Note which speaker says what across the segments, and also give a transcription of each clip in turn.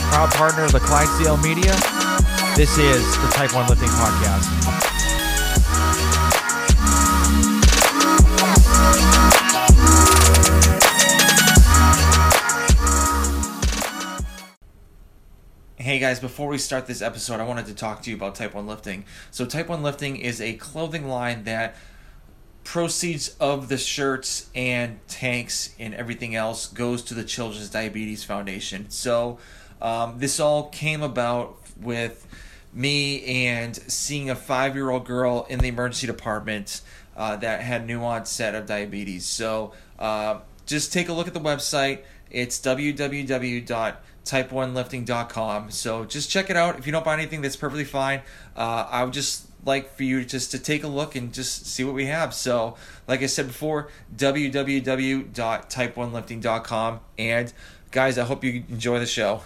Speaker 1: proud partner of the Clydesdale Media. This is the Type 1 Lifting Podcast. Hey guys, before we start this episode, I wanted to talk to you about Type 1 Lifting. So, Type 1 Lifting is a clothing line that proceeds of the shirts and tanks and everything else goes to the Children's Diabetes Foundation. So, um, this all came about with me and seeing a five year old girl in the emergency department uh, that had new onset of diabetes. So, uh, just take a look at the website. It's www.type1lifting.com. So just check it out. If you don't buy anything, that's perfectly fine. Uh, I would just like for you just to take a look and just see what we have. So, like I said before, www.type1lifting.com. And guys, I hope you enjoy the show.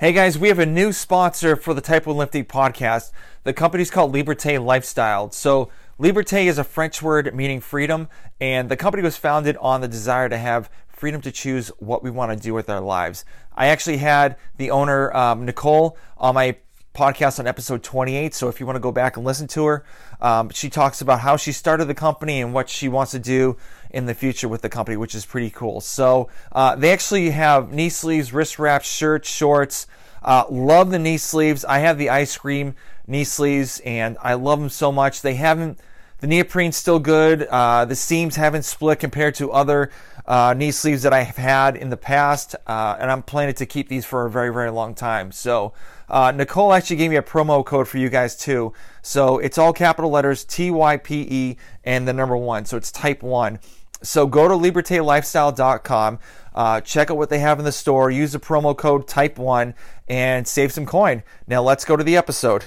Speaker 1: Hey guys, we have a new sponsor for the Type 1 Lifting podcast. The company's called Liberté Lifestyle. So, Liberté is a French word meaning freedom, and the company was founded on the desire to have freedom to choose what we want to do with our lives. I actually had the owner, um, Nicole, on my podcast on episode 28. So if you want to go back and listen to her, um, she talks about how she started the company and what she wants to do in the future with the company, which is pretty cool. So uh, they actually have knee sleeves, wrist wraps, shirts, shorts. Uh, love the knee sleeves. I have the ice cream knee sleeves and I love them so much. They haven't, the neoprene's still good. Uh, the seams haven't split compared to other uh, knee sleeves that I have had in the past, uh, and I'm planning to keep these for a very, very long time. So, uh, Nicole actually gave me a promo code for you guys too. So it's all capital letters T Y P E and the number one. So it's type one. So go to libertelifestyle.com, uh, check out what they have in the store, use the promo code type one, and save some coin. Now let's go to the episode.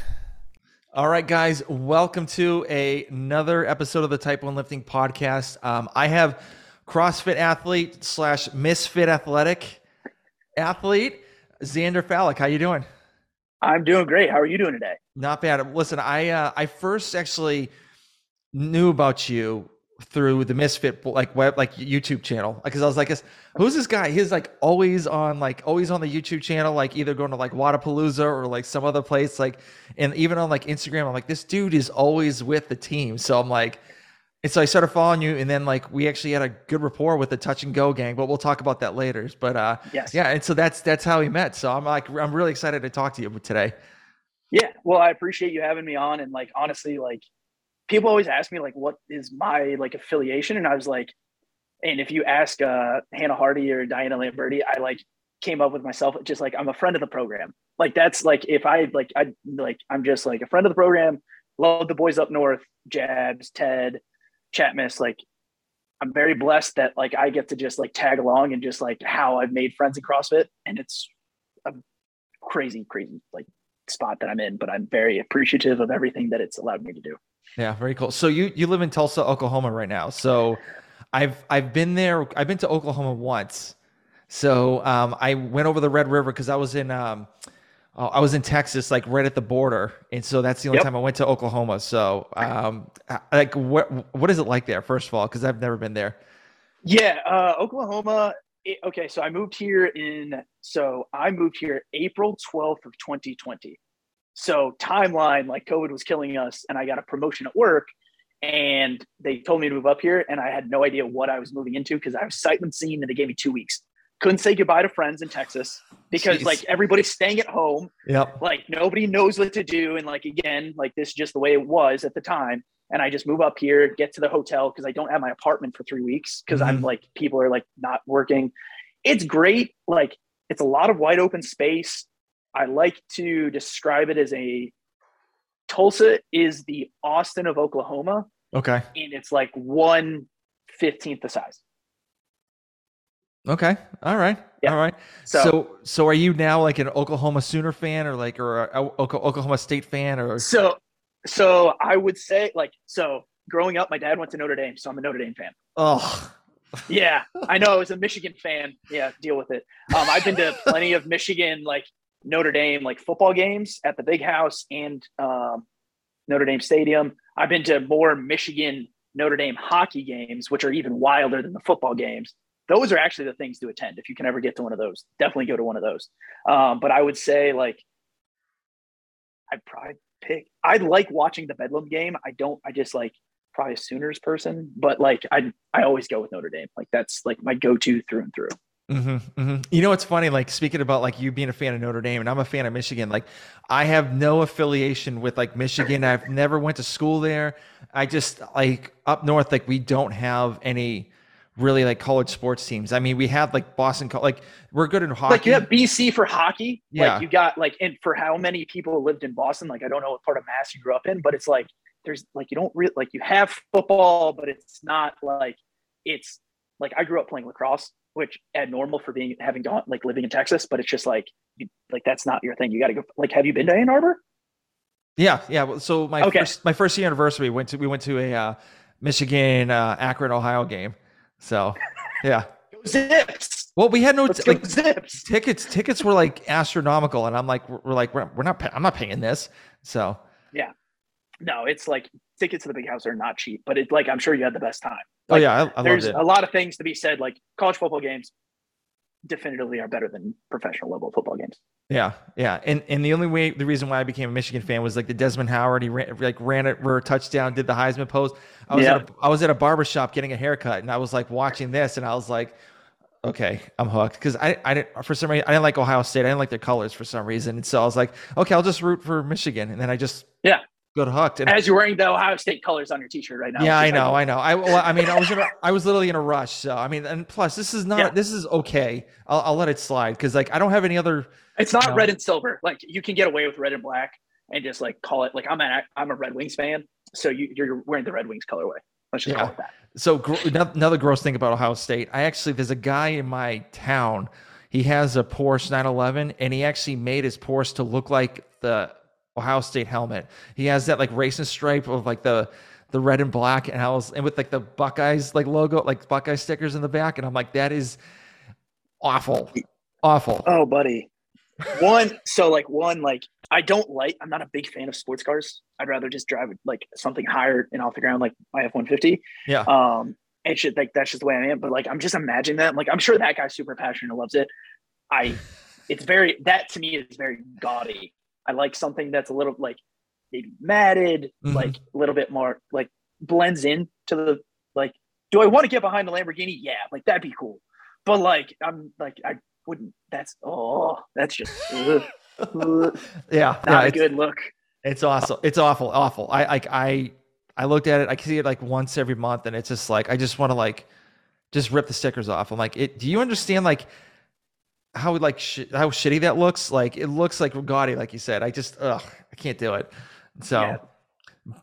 Speaker 1: All right, guys, welcome to a, another episode of the Type One Lifting Podcast. Um, I have CrossFit athlete slash misfit athletic athlete, Xander Fallek. How you doing?
Speaker 2: I'm doing great. How are you doing today?
Speaker 1: Not bad. Listen, I uh, I first actually knew about you through the Misfit like web like YouTube channel because I was like, who's this guy? He's like always on like always on the YouTube channel, like either going to like Wodapalooza or like some other place, like and even on like Instagram, I'm like, this dude is always with the team. So I'm like, and so I started following you, and then like we actually had a good rapport with the Touch and Go gang, but we'll talk about that later. But uh, yes, yeah, and so that's that's how we met. So I'm like I'm really excited to talk to you today.
Speaker 2: Yeah, well, I appreciate you having me on, and like honestly, like people always ask me like what is my like affiliation, and I was like, and if you ask uh, Hannah Hardy or Diana Lamberti, I like came up with myself just like I'm a friend of the program. Like that's like if I like I like I'm just like a friend of the program. Love the boys up north, Jabs, Ted Chatmas, like I'm very blessed that like I get to just like tag along and just like how I've made friends in CrossFit. And it's a crazy, crazy like spot that I'm in, but I'm very appreciative of everything that it's allowed me to do.
Speaker 1: Yeah, very cool. So you you live in Tulsa, Oklahoma right now. So I've I've been there. I've been to Oklahoma once. So um, I went over the Red River because I was in um, I was in Texas, like right at the border, and so that's the only yep. time I went to Oklahoma. So, um, like, what what is it like there? First of all, because I've never been there.
Speaker 2: Yeah, uh, Oklahoma. It, okay, so I moved here in. So I moved here April twelfth of twenty twenty. So timeline, like COVID was killing us, and I got a promotion at work, and they told me to move up here, and I had no idea what I was moving into because I was sight unseen, and they gave me two weeks couldn't say goodbye to friends in Texas because Jeez. like everybody's staying at home.
Speaker 1: Yep.
Speaker 2: Like nobody knows what to do. And like again, like this is just the way it was at the time. And I just move up here, get to the hotel because I don't have my apartment for three weeks because mm-hmm. I'm like people are like not working. It's great. Like it's a lot of wide open space. I like to describe it as a Tulsa is the Austin of Oklahoma.
Speaker 1: Okay.
Speaker 2: And it's like one fifteenth the size.
Speaker 1: Okay. All right. Yeah. All right. So, so, so are you now like an Oklahoma Sooner fan or like or a Oklahoma State fan or
Speaker 2: so so I would say like so growing up my dad went to Notre Dame so I'm a Notre Dame fan.
Speaker 1: Oh.
Speaker 2: yeah, I know. I was a Michigan fan. Yeah, deal with it. Um, I've been to plenty of Michigan like Notre Dame like football games at the Big House and um, Notre Dame Stadium. I've been to more Michigan Notre Dame hockey games, which are even wilder than the football games those are actually the things to attend if you can ever get to one of those. Definitely go to one of those. Um, but I would say like I'd probably pick. I like watching the Bedlam game. I don't. I just like probably a Sooners person, but like I I always go with Notre Dame. Like that's like my go to through and through.
Speaker 1: Mm-hmm, mm-hmm. You know what's funny? Like speaking about like you being a fan of Notre Dame, and I'm a fan of Michigan. Like I have no affiliation with like Michigan. I've never went to school there. I just like up north, like we don't have any really like college sports teams. I mean, we have like Boston, like we're good in hockey.
Speaker 2: Like you have BC for hockey. Yeah. Like you got like, and for how many people lived in Boston? Like I don't know what part of Mass you grew up in, but it's like there's like you don't really like you have football, but it's not like it's like I grew up playing lacrosse which abnormal for being having gone like living in Texas, but it's just like you, like that's not your thing. You got to go. Like, have you been to Ann Arbor?
Speaker 1: Yeah, yeah. So my okay. first my first year anniversary went to we went to a uh, Michigan uh, Akron Ohio game. So yeah,
Speaker 2: zips.
Speaker 1: Well, we had no t- like zips tickets. Tickets were like astronomical, and I'm like, we're, we're like, we're, we're not. Pay- I'm not paying this. So
Speaker 2: yeah, no, it's like tickets to the big house are not cheap, but it's like I'm sure you had the best time.
Speaker 1: Oh, like, oh yeah, I, I
Speaker 2: there's a lot of things to be said. Like college football games, definitively are better than professional level football games.
Speaker 1: Yeah, yeah, and and the only way, the reason why I became a Michigan fan was like the Desmond Howard. He ran, like ran it for a touchdown, did the Heisman pose. I was at a, I was at a barbershop getting a haircut, and I was like watching this, and I was like, okay, I'm hooked because I I didn't for some reason I didn't like Ohio State. I didn't like their colors for some reason, and so I was like, okay, I'll just root for Michigan, and then I just
Speaker 2: yeah
Speaker 1: got hooked.
Speaker 2: And as you're wearing the Ohio State colors on your T-shirt right now.
Speaker 1: Yeah, I know, I know. I well, I mean, I was in a, I was literally in a rush. So I mean, and plus, this is not yeah. this is okay. I'll, I'll let it slide because like I don't have any other.
Speaker 2: It's not know, red and silver. Like you can get away with red and black and just like call it like I'm a I'm a Red Wings fan, so you, you're wearing the Red Wings colorway. Let's just yeah. call it that.
Speaker 1: So gr- another gross thing about Ohio State, I actually there's a guy in my town. He has a Porsche 911, and he actually made his Porsche to look like the Ohio State helmet. He has that like racing stripe of like the the red and black and I was and with like the Buckeyes like logo, like Buckeye stickers in the back. And I'm like, that is awful. Awful.
Speaker 2: Oh, buddy. One, so like one, like I don't like I'm not a big fan of sports cars. I'd rather just drive like something higher and off the ground, like my F one fifty.
Speaker 1: Yeah.
Speaker 2: Um and shit like that's just the way I am. But like I'm just imagining that. Like I'm sure that guy's super passionate and loves it. I it's very that to me is very gaudy I like something that's a little like maybe matted, mm-hmm. like a little bit more like blends in to the like. Do I want to get behind a Lamborghini? Yeah, like that'd be cool. But like, I'm like, I wouldn't. That's oh, that's just ugh,
Speaker 1: ugh. yeah,
Speaker 2: not yeah, a good look.
Speaker 1: It's awesome. It's awful, awful. I like I I looked at it. I see it like once every month, and it's just like I just want to like just rip the stickers off. I'm like, it. Do you understand? Like how like sh- how shitty that looks. Like it looks like Bugatti, like you said. I just ugh, I can't do it. So, yeah.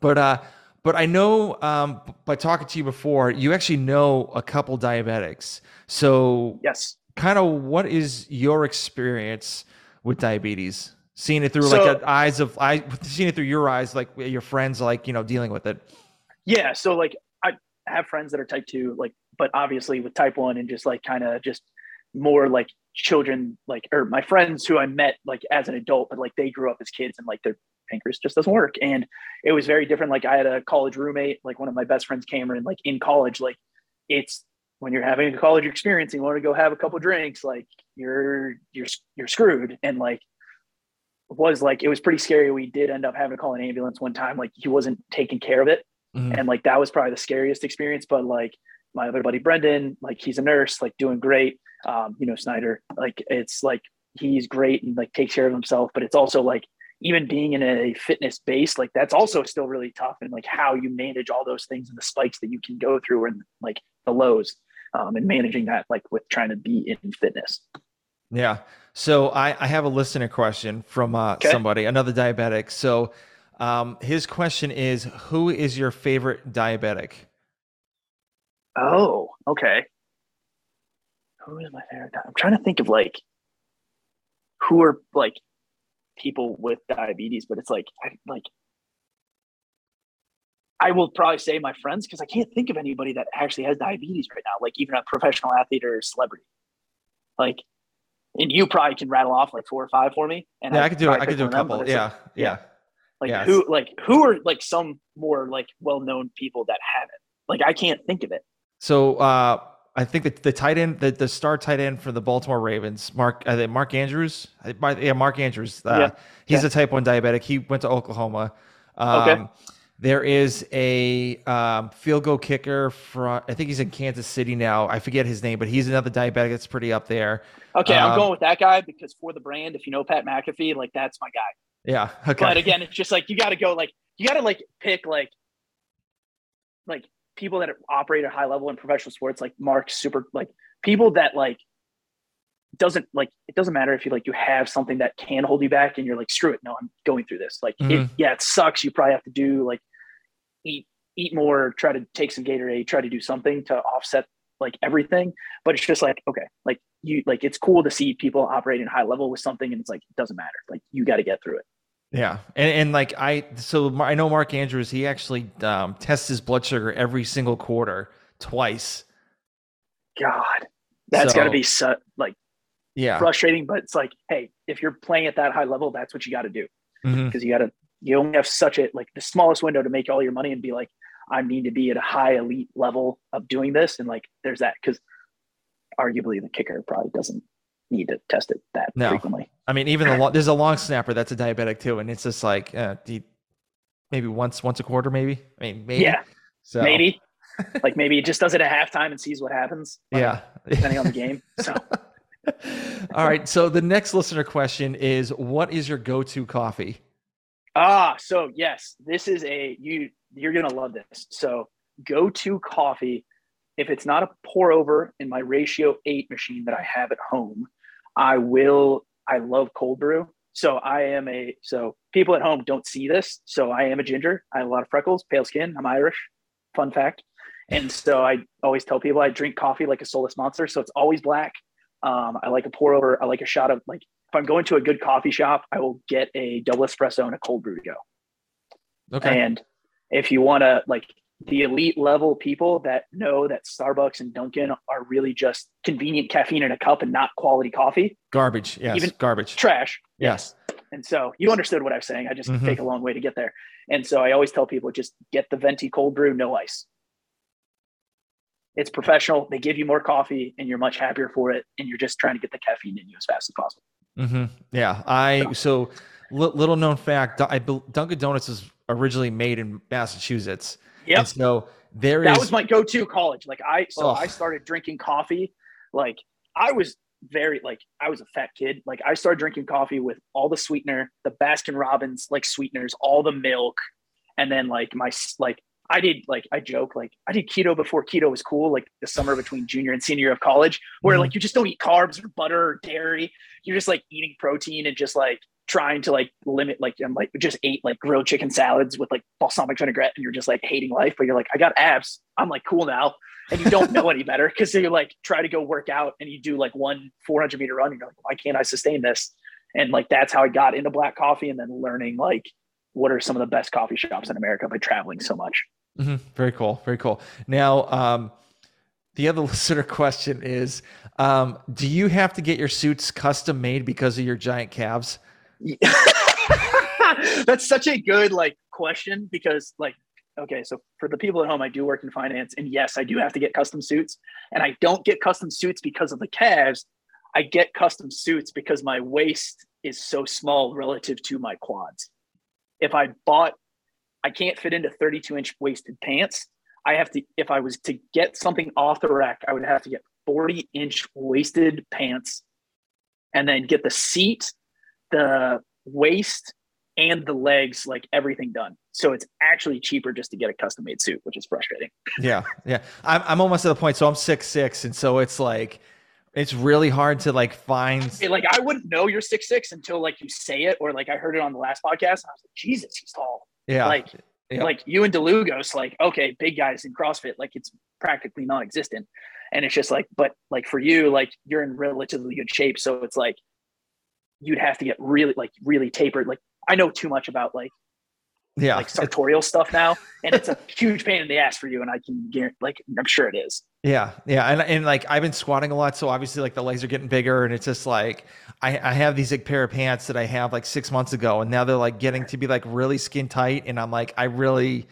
Speaker 1: but uh, but I know um, by talking to you before, you actually know a couple diabetics. So
Speaker 2: yes,
Speaker 1: kind of what is your experience with diabetes? Seeing it through so, like eyes of I seeing it through your eyes, like your friends, like you know, dealing with it.
Speaker 2: Yeah. So like I have friends that are type two, like, but obviously with type one and just like kind of just more like children like or my friends who I met like as an adult, but like they grew up as kids and like their pancreas just doesn't work. And it was very different. Like I had a college roommate, like one of my best friends Cameron, like in college, like it's when you're having a college experience and you want to go have a couple drinks, like you're you're you're screwed. And like was like it was pretty scary. We did end up having to call an ambulance one time. Like he wasn't taking care of it. Mm-hmm. And like that was probably the scariest experience. But like my other buddy Brendan, like he's a nurse, like doing great um, you know, Snyder. Like it's like he's great and like takes care of himself, but it's also like even being in a fitness base, like that's also still really tough and like how you manage all those things and the spikes that you can go through and like the lows um, and managing that like with trying to be in fitness.
Speaker 1: Yeah. So I, I have a listener question from uh, okay. somebody, another diabetic. So um, his question is, who is your favorite diabetic?
Speaker 2: Oh, okay who is my favorite? I'm trying to think of like who are like people with diabetes, but it's like I like I will probably say my friends because I can't think of anybody that actually has diabetes right now, like even a professional athlete or a celebrity. Like, and you probably can rattle off like four or five for me. And
Speaker 1: yeah, I, I could do I could do a couple. Them, yeah, like, yeah,
Speaker 2: Like yeah. who like who are like some more like well known people that have it? Like I can't think of it.
Speaker 1: So uh I think the, the tight end, the, the star tight end for the Baltimore Ravens, Mark, uh, Mark Andrews. Yeah, Mark Andrews. Uh, yeah. He's yeah. a type one diabetic. He went to Oklahoma. Um, okay. There is a um, field goal kicker from I think he's in Kansas City now. I forget his name, but he's another diabetic that's pretty up there.
Speaker 2: Okay, um, I'm going with that guy because for the brand, if you know Pat McAfee, like that's my guy.
Speaker 1: Yeah. Okay.
Speaker 2: But again, it's just like you got to go like you got to like pick like like people that operate at high level in professional sports, like Mark, super like people that like doesn't like it doesn't matter if you like you have something that can hold you back and you're like screw it no i'm going through this like mm-hmm. it, yeah it sucks you probably have to do like eat eat more, try to take some Gatorade, try to do something to offset like everything. But it's just like, okay, like you like it's cool to see people operating high level with something and it's like it doesn't matter. Like you got to get through it.
Speaker 1: Yeah. And, and like I so I know Mark Andrews, he actually um, tests his blood sugar every single quarter twice.
Speaker 2: God. That's so, gotta be so like yeah frustrating, but it's like, hey, if you're playing at that high level, that's what you got to do because mm-hmm. you got to you only have such a like the smallest window to make all your money and be like i need to be at a high elite level of doing this and like there's that because arguably the kicker probably doesn't need to test it that no. frequently
Speaker 1: i mean even the long, there's a long snapper that's a diabetic too and it's just like uh, you, maybe once once a quarter maybe i mean maybe
Speaker 2: yeah so. maybe like maybe it just does it at halftime and sees what happens
Speaker 1: yeah
Speaker 2: depending on the game so
Speaker 1: all right so the next listener question is what is your go-to coffee
Speaker 2: Ah, so yes, this is a you you're gonna love this. So go to coffee. If it's not a pour over in my ratio eight machine that I have at home, I will I love cold brew. So I am a so people at home don't see this. So I am a ginger. I have a lot of freckles, pale skin. I'm Irish. Fun fact. And so I always tell people I drink coffee like a soulless monster. So it's always black. Um, I like a pour over. I like a shot of like if I'm going to a good coffee shop, I will get a double espresso and a cold brew to go. Okay. And if you want to like the elite level people that know that Starbucks and Dunkin' are really just convenient caffeine in a cup and not quality coffee.
Speaker 1: Garbage. Yes. Even garbage.
Speaker 2: Trash.
Speaker 1: Yes.
Speaker 2: And so you understood what I was saying. I just mm-hmm. take a long way to get there. And so I always tell people just get the venti cold brew, no ice. It's professional. They give you more coffee and you're much happier for it. And you're just trying to get the caffeine in you as fast as possible.
Speaker 1: Mm-hmm. Yeah, I so little known fact. I Dunkin' Donuts was originally made in Massachusetts.
Speaker 2: Yeah.
Speaker 1: So there
Speaker 2: that
Speaker 1: is,
Speaker 2: was my go-to college. Like I, so oh. I started drinking coffee. Like I was very like I was a fat kid. Like I started drinking coffee with all the sweetener, the Baskin Robbins like sweeteners, all the milk, and then like my like I did like I joke like I did keto before keto was cool, like the summer between junior and senior of college, where mm-hmm. like you just don't eat carbs or butter or dairy. You're just like eating protein and just like trying to like limit like I'm like just ate like grilled chicken salads with like balsamic vinaigrette and you're just like hating life, but you're like, I got abs. I'm like cool now. And you don't know any better because you like try to go work out and you do like one 400 meter run. And you're like, why can't I sustain this? And like that's how I got into black coffee and then learning like what are some of the best coffee shops in America by traveling so much.
Speaker 1: Mm-hmm. Very cool. Very cool. Now, um, the other listener question is um, Do you have to get your suits custom made because of your giant calves?
Speaker 2: That's such a good like question because like okay so for the people at home i do work in finance and yes i do have to get custom suits and i don't get custom suits because of the calves i get custom suits because my waist is so small relative to my quads if i bought I can't fit into 32 inch waisted pants. I have to, if I was to get something off the rack, I would have to get 40 inch waisted pants and then get the seat, the waist, and the legs, like everything done. So it's actually cheaper just to get a custom made suit, which is frustrating.
Speaker 1: yeah. Yeah. I'm, I'm almost at the point. So I'm six, six. And so it's like, it's really hard to like find
Speaker 2: like I wouldn't know you're six six until like you say it or like I heard it on the last podcast. and I was like, Jesus, he's tall.
Speaker 1: Yeah.
Speaker 2: Like, yeah. like you and DeLugos, like, okay, big guys in CrossFit, like it's practically non-existent. And it's just like, but like for you, like you're in relatively good shape. So it's like you'd have to get really like really tapered. Like I know too much about like
Speaker 1: yeah
Speaker 2: like sartorial stuff now and it's a huge pain in the ass for you and i can guarantee like i'm sure it is
Speaker 1: yeah yeah and, and like i've been squatting a lot so obviously like the legs are getting bigger and it's just like i i have these like pair of pants that i have like six months ago and now they're like getting to be like really skin tight and i'm like i really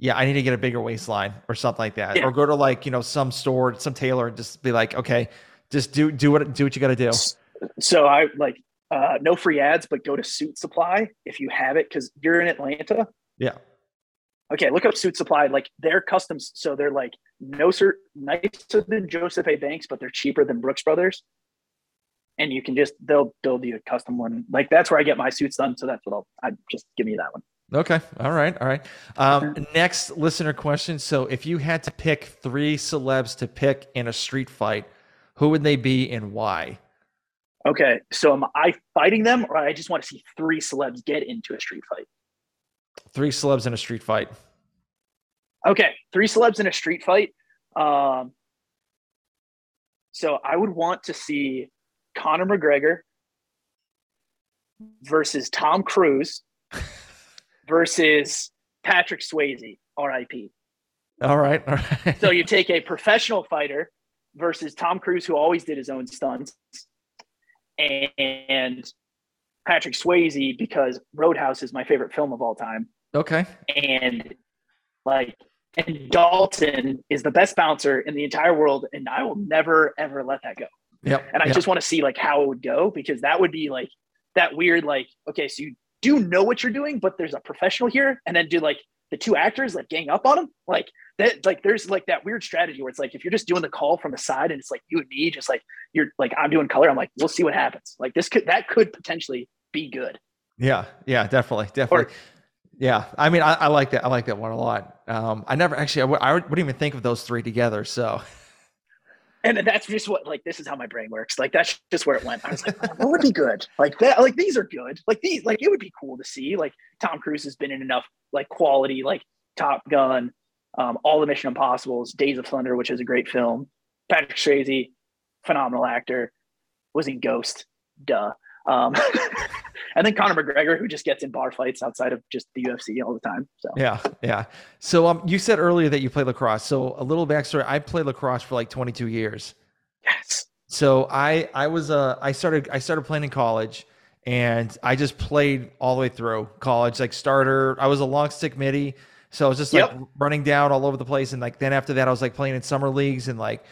Speaker 1: yeah, I need to get a bigger waistline or something like that,
Speaker 2: Yeah.
Speaker 1: or go to like you know some store, some tailor, and just be like, okay, just do do what do what you got to do.
Speaker 2: So I like uh, no free ads, but go to Suit Supply if you have it because you're in Atlanta.
Speaker 1: Yeah.
Speaker 2: Okay, look up Suit Supply. Like they're customs, so they're like no sir nicer than Joseph A. Banks, but they're cheaper than Brooks Brothers. And you can just they'll build you a custom one. Like that's where I get my suits done. So that's what I'll I just give me that one.
Speaker 1: Okay. All right. All right. Um, next listener question. So, if you had to pick three celebs to pick in a street fight, who would they be and why?
Speaker 2: Okay, so am I fighting them, or I just want to see three celebs get into a street fight?
Speaker 1: Three celebs in a street fight.
Speaker 2: Okay, three celebs in a street fight. Um, so I would want to see Conor McGregor versus Tom Cruise versus Patrick Swayze, RIP.
Speaker 1: All right. All right.
Speaker 2: So you take a professional fighter versus Tom Cruise, who always did his own stunts, and Patrick Swayze because Roadhouse is my favorite film of all time.
Speaker 1: okay.
Speaker 2: and like and Dalton is the best bouncer in the entire world, and I will never ever let that go.
Speaker 1: Yep.
Speaker 2: And I
Speaker 1: yep.
Speaker 2: just want to see like how it would go because that would be like that weird like okay, so you do know what you're doing, but there's a professional here, and then do like the two actors like gang up on him, like that. Like there's like that weird strategy where it's like if you're just doing the call from the side and it's like you and me, just like you're like I'm doing color, I'm like we'll see what happens. Like this could that could potentially be good.
Speaker 1: Yeah. Yeah. Definitely. Definitely. yeah. I mean, I, I like that. I like that one a lot. Um, I never actually, I w- I wouldn't even think of those three together. So,
Speaker 2: and that's just what like this is how my brain works. Like that's just where it went. I was like oh, what would be good. Like that like these are good. Like these like it would be cool to see like tom cruise has been in enough like quality like top gun um, all the mission impossibles days of thunder which is a great film patrick swayze phenomenal actor was in ghost duh um, and then conor mcgregor who just gets in bar fights outside of just the ufc all the time so
Speaker 1: yeah. Yeah. So, um, you said earlier that you play lacrosse. So, a little backstory I played lacrosse for like 22 years.
Speaker 2: yes
Speaker 1: So I I was uh I started I started playing in college and I just played all the way through college like starter. I was a long stick midi, so I was just like
Speaker 2: Yep.
Speaker 1: running down all over the place and like then after that I was like playing in summer leagues and like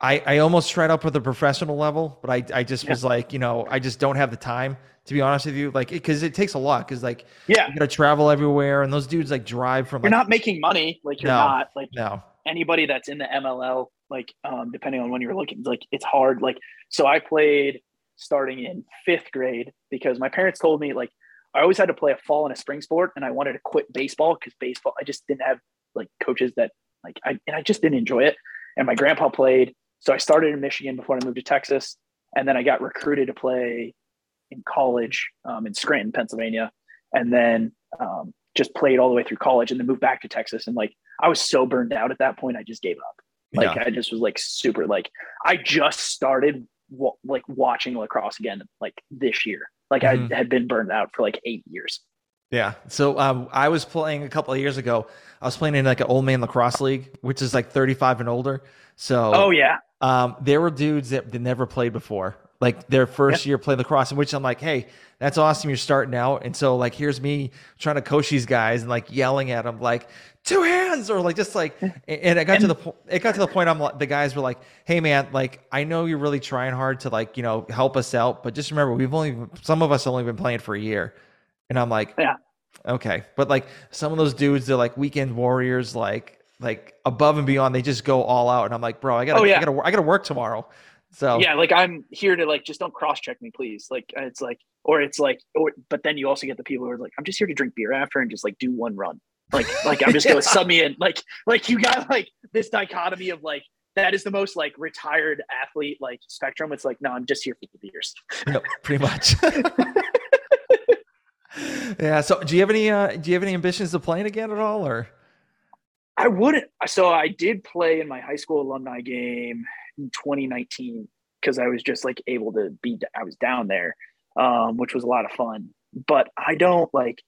Speaker 1: I I almost tried up with the professional level, but I I just
Speaker 2: Yeah.
Speaker 1: was like, you know, I just don't have the time to be honest with you like cuz it takes a lot cuz like
Speaker 2: yeah
Speaker 1: you got to travel everywhere and those dudes like drive from
Speaker 2: you're
Speaker 1: like
Speaker 2: not making money like you're
Speaker 1: No.
Speaker 2: not like
Speaker 1: no.
Speaker 2: anybody that's in the MLL, like um, depending on when you're looking, like it's hard. Like so, I played starting in fifth grade because my parents told me like I always had to play a fall and a spring sport, and I wanted to quit baseball because baseball I just didn't have like coaches that like I and I just didn't enjoy it. And my grandpa played, so I started in Michigan before I moved to Texas, and then I got recruited to play in college um, in Scranton, Pennsylvania, and then um, just played all the way through college, and then moved back to Texas. And like I was so burned out at that point, I just gave up. Like
Speaker 1: yeah.
Speaker 2: I just was like super like I just started wa- like watching lacrosse again like this year. Like
Speaker 1: Mhm.
Speaker 2: I had been burned out for like eight years.
Speaker 1: Yeah. So um, I was playing a couple of years ago. I was playing in like an old man lacrosse league, which is like 35 and older. So
Speaker 2: Oh yeah,
Speaker 1: um, there were dudes that, that never played before, like their first year playing lacrosse, in which I'm like, hey, that's awesome. You're starting out. And so like, here's me trying to coach these guys and like yelling at them, like two hands or like, just like, and- and it got to the point, it got to the point I'm like, the guys were like, hey man, like, I know you're really trying hard to like, you know, help us out, but just remember, we've only, some of us have only been playing for a year. And I'm like,
Speaker 2: Yeah.
Speaker 1: okay. But like some of those dudes, they're like weekend warriors, like, like above and beyond, they just go all out. And I'm like, bro, I gotta,
Speaker 2: Oh, yeah.
Speaker 1: I gotta, I gotta work tomorrow. So
Speaker 2: yeah. Like I'm here to like just don't cross check me, please. Like it's like or it's like or but then you also get the people who are like I'm just here to drink beer after and just like do one run. Like like I'm just gonna sub me in. Like like you got like this dichotomy of like that is the most like retired athlete like spectrum. It's like no, I'm just here for the beers.
Speaker 1: Yep, pretty much. yeah. So, do you have any? Uh, do you have any ambitions of playing again at all, or?
Speaker 2: I wouldn't. So I did play in my high school alumni game in 2019 because I was just like able to be. I was down there, um, which was a lot of fun. But I don't like.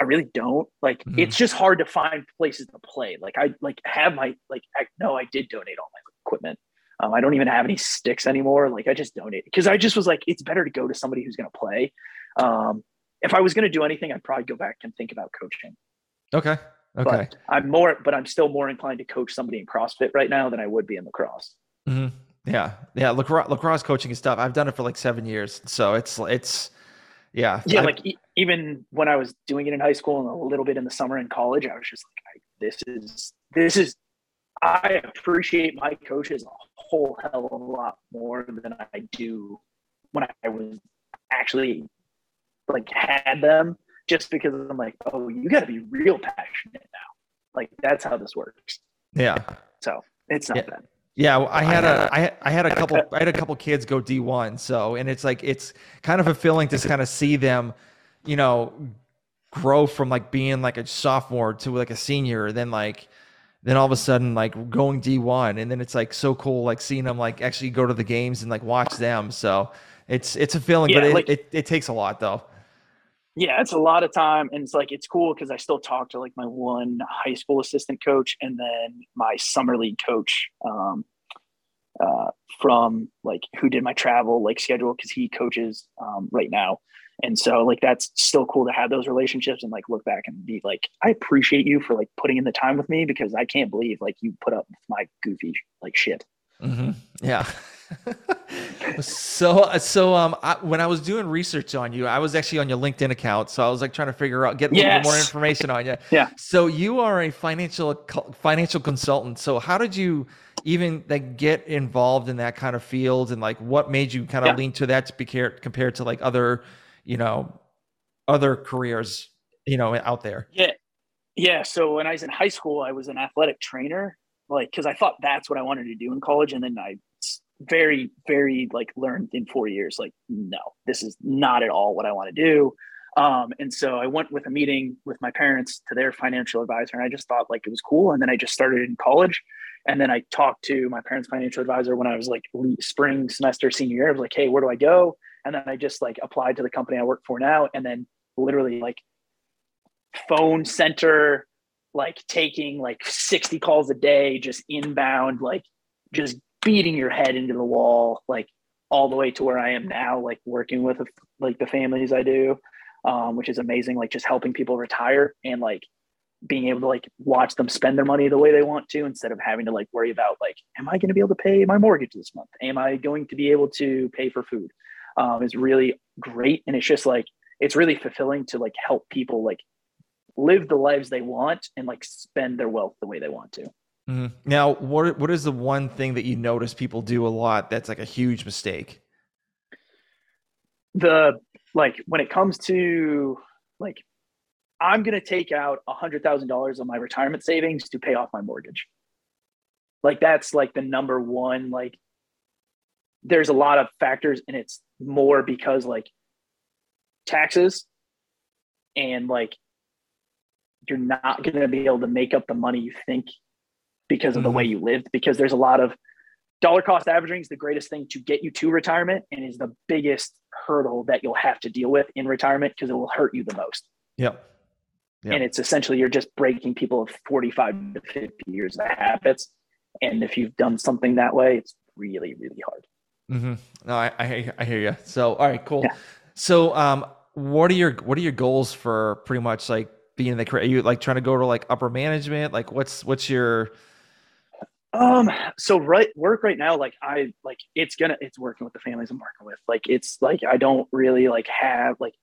Speaker 2: I really don't like.
Speaker 1: Mhm.
Speaker 2: It's just hard to find places to play. Like I like have my like. I no, I did donate all my equipment. Um, I don't even have any sticks anymore. Like I just donate because I just was like, it's better to go to somebody who's going to play. Um, if I was going to do anything, I'd probably go back and think about coaching.
Speaker 1: Okay. Okay.
Speaker 2: But I'm more, but I'm still more inclined to coach somebody in CrossFit right now than I would be in lacrosse.
Speaker 1: Mm-hmm. Yeah, yeah. Lacrosse, lacrosse coaching and stuff. I've done it for like seven years, so it's it's yeah.
Speaker 2: Yeah,
Speaker 1: I,
Speaker 2: like e- even when I was doing it in high school and a little bit in the summer in college, I was just like, I, this is this is. I appreciate my coaches a whole hell of a lot more than I do when I was actually like had them. Just because I'm like, oh, you got to be real passionate now. Like that's how this works.
Speaker 1: yeah.
Speaker 2: So it's not
Speaker 1: Yeah.
Speaker 2: bad.
Speaker 1: Yeah, well, I had a I had- a couple I had a couple kids go D1, so and it's like it's kind of fulfilling to kind of see them, you know, grow from like being like a sophomore to like a senior, then like then all of a sudden like going D1 and then it's like so cool like seeing them like actually go to the games and like watch them. So it's it's a feeling, but it,
Speaker 2: like-
Speaker 1: it, it takes a lot though.
Speaker 2: Yeah it's a lot of time and it's like it's cool because i still talk to like my one high school assistant coach and then my summer league coach um, uh, from like who did my travel like schedule because he coaches um, right now. And so like that's still cool to have those relationships and like look back and be like i appreciate you for like putting in the time with me because i can't believe like you put up with my goofy like shit.
Speaker 1: Hmm Yeah. so so um I, when I was doing research on you, I was actually on your LinkedIn account, so I was like trying to figure out get a little bit more information on you.
Speaker 2: Yeah.
Speaker 1: So you are a financial financial consultant. So how did you even like get involved in that kind of field, and like what made you kind of
Speaker 2: Yeah.
Speaker 1: lean to that to be compared compared to like other, you know, other careers, you know, out there?
Speaker 2: Yeah. Yeah. So when I was in high school, I was an athletic trainer, like, cause I thought that's what I wanted to do in college. And then I very, very like learned in four years, like, no, this is not at all what I want to do. Um, and so I went with a meeting with my parents to their financial advisor, and I just thought like it was cool. And then I just started in college. And then I talked to my parents' financial advisor when I was like spring semester, senior year. I was like, hey, where do I go? And then I just like applied to the company I work for now. And then literally like phone center, like taking like 60 calls a day, just inbound, like just beating your head into the wall, like all the way to where I am now, like working with like the families I do, um, which is amazing. Like just helping people retire and like being able to like watch them spend their money the way they want to instead of having to like worry about like, am I going to be able to pay my mortgage this month? Am I going to be able to pay for food? Um, is really great. And it's just like, it's really fulfilling to like help people like live the lives they want and like spend their wealth the way they want to.
Speaker 1: Mhm. Now, what what is the one thing that you notice people do a lot that's like a huge mistake?
Speaker 2: The like when it comes to like I'm gonna take out a hundred thousand dollars of my retirement savings to pay off my mortgage. Like that's like the number one, like there's a lot of factors and it's more because like taxes and like you're not going to be able to make up the money you think because of the way you lived because there's a lot of dollar cost averaging is the greatest thing to get you to retirement and is the biggest hurdle that you'll have to deal with in retirement because it will hurt you the most
Speaker 1: Yep. Yeah.
Speaker 2: and it's essentially you're just breaking people of 45 to 50 years of habits and if you've done something that way it's really really hard
Speaker 1: Mm-hmm. No, I, I I hear you. So, all right, cool.
Speaker 2: Yeah.
Speaker 1: So, um, what are your what are your goals for pretty much like being in the career? Are you like trying to go to like upper management? Like, what's what's your
Speaker 2: Um, so right work right now, like I like it's gonna it's working with the families I'm working with. Like it's like I don't really like have like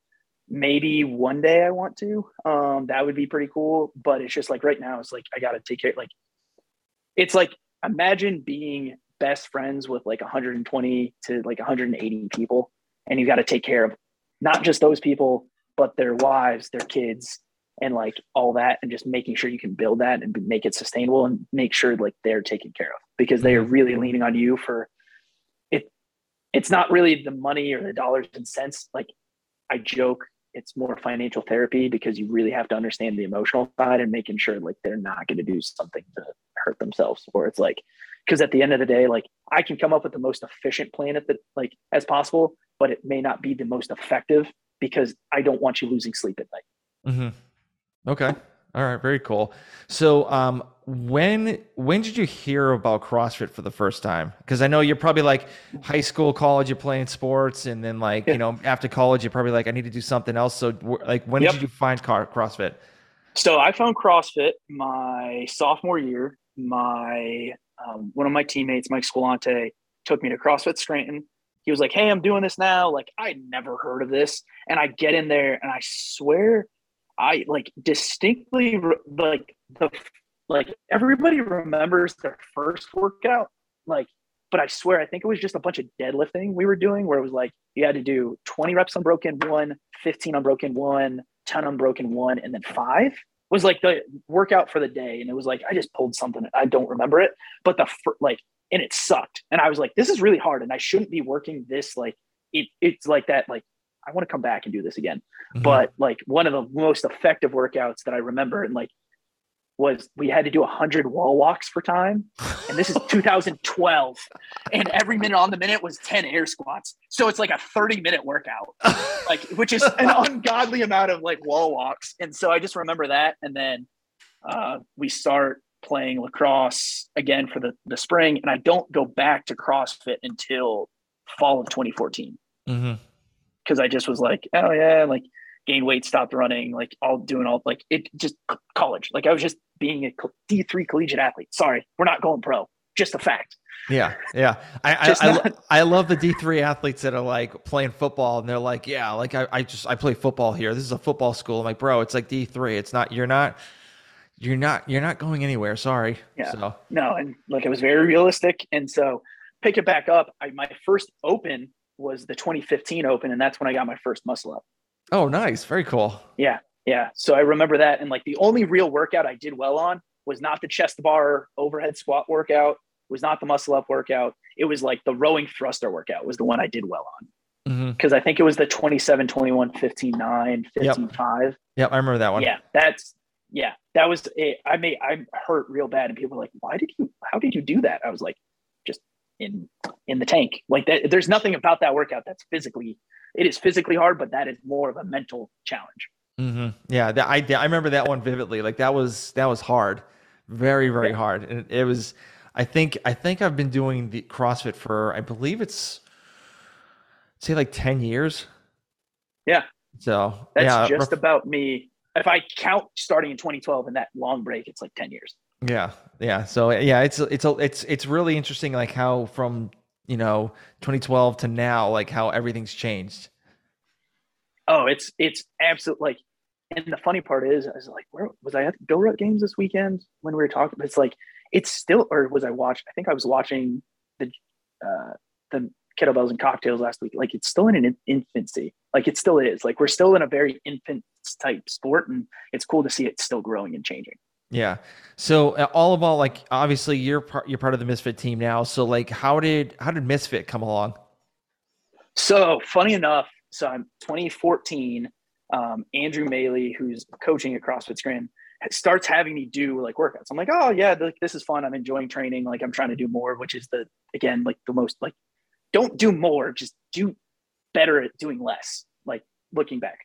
Speaker 2: maybe one day I want to. Um, that would be pretty cool. But it's just like right now, it's like I gotta take care like it's like imagine being best friends with like 120 to like 180 people, and you gotta take care of not just those people, but their wives, their kids, and like all that and just making sure you can build that and make it sustainable and make sure like they're taken care of because they are really leaning on you for it. It's not really the money or the dollars and cents. Like i joke it's more financial therapy because you really have to understand the emotional side and making sure like they're not going to do something to hurt themselves or it's like because at the end of the day like i can come up with the most efficient plan at the like as possible but it may not be the most effective because i don't want you losing sleep at night.
Speaker 1: Hmm Okay. All right. Very cool. So, um, when when did you hear about CrossFit for the first time? Because I know you're probably like high school, college, you're playing sports, and then like
Speaker 2: Yeah.
Speaker 1: you know after college, you're probably like I need to do something else. So, like, when
Speaker 2: Yep.
Speaker 1: did you find car- CrossFit?
Speaker 2: So I found CrossFit my sophomore year. My um, one of my teammates, Mike Squilante, took me to CrossFit Scranton. He was like, "Hey, I'm doing this now." Like I never heard of this, and I get in there, and I swear, I like distinctly like the like everybody remembers their first workout, like, but I swear I think it was just a bunch of deadlifting we were doing, where it was like you had to do 20 reps unbroken one, 15 unbroken one, 10 unbroken one, and then five was like the workout for the day. And it was like, I just pulled something. I don't remember it, but the like, and it sucked. And I was like, this is really hard. And I shouldn't be working this. Like it, it's like that. Like, I want to come back and do this again. Mm-hmm. But like one of the most effective workouts that I remember and like was we had to do 100 wall walks for time and this is 2012 and every minute on the minute was 10 air squats so it's like a 30 minute workout like which is an ungodly amount of like wall walks and so i just remember that and then uh, we start playing lacrosse again for the, the spring and i don't go back to crossfit until fall of 2014 because i just was like oh yeah like gained weight, stopped running, like all doing all like it just college. Like I was just being a D3 collegiate athlete. Sorry, we're not going pro. Just a fact.
Speaker 1: Yeah, yeah. I I, not- I, I, love the D three athletes that are like playing football and they're like, yeah, like I, I just I play football here. This is a football school. I'm like, bro, it's like D three. It's not. You're not. You're not. You're not going anywhere. Sorry.
Speaker 2: Yeah. So. No, and like it was very realistic, and so pick it back up. I, my first open was the 2015 Open, and that's when I got my first muscle up.
Speaker 1: Oh, nice. Very cool.
Speaker 2: Yeah. Yeah. So I remember that. And like the only real workout I did well on was not the chest bar overhead squat workout, was not the muscle up workout. It was like the rowing thruster workout was the one I did well on. Because mm-hmm. I think it was the 27, 21, 15, 9, 15,
Speaker 1: yep.
Speaker 2: 5.
Speaker 1: Yep. I remember that one.
Speaker 2: Yeah. That's, yeah, that was it. I may, I hurt real bad. And people were like, why did you, how did you do that? I was like, just in, in the tank. Like that, there's nothing about that workout that's physically it is physically hard, but that is more of a mental challenge.
Speaker 1: Mm-hmm. Yeah, I I remember that one vividly. Like that was that was hard, very very yeah. hard. And it, was. I think I think I've been doing the CrossFit for I believe it's say like ten years.
Speaker 2: Yeah.
Speaker 1: So
Speaker 2: that's
Speaker 1: yeah,
Speaker 2: just rough. about me. If I count starting in 2012 and that long break, it's like 10 years.
Speaker 1: Yeah, yeah. So yeah, it's it's it's it's really interesting, like how from you know 2012 to now like how everything's changed.
Speaker 2: Oh it's it's absolutely like and the funny part is i was like where was i at the GoRuck games this weekend when we were talking but it's like it's still or was i watching i think i was watching the uh the kettlebells and cocktails last week. Like it's still in an infancy. Like it still is. Like we're still in a very infant type sport and it's cool to see it still growing and changing
Speaker 1: yeah. So uh, all of all, like obviously you're part you're part of the Misfit team now. So like, how did how did Misfit come along?
Speaker 2: So funny enough, so I'm 2014. Um, Andrew Maley, who's coaching at CrossFit Scranton, starts having me do like workouts. I'm like, oh yeah, this is fun. I'm enjoying training. Like I'm trying to do more, which is the again like the most like don't do more, just do better at doing less. Like looking back,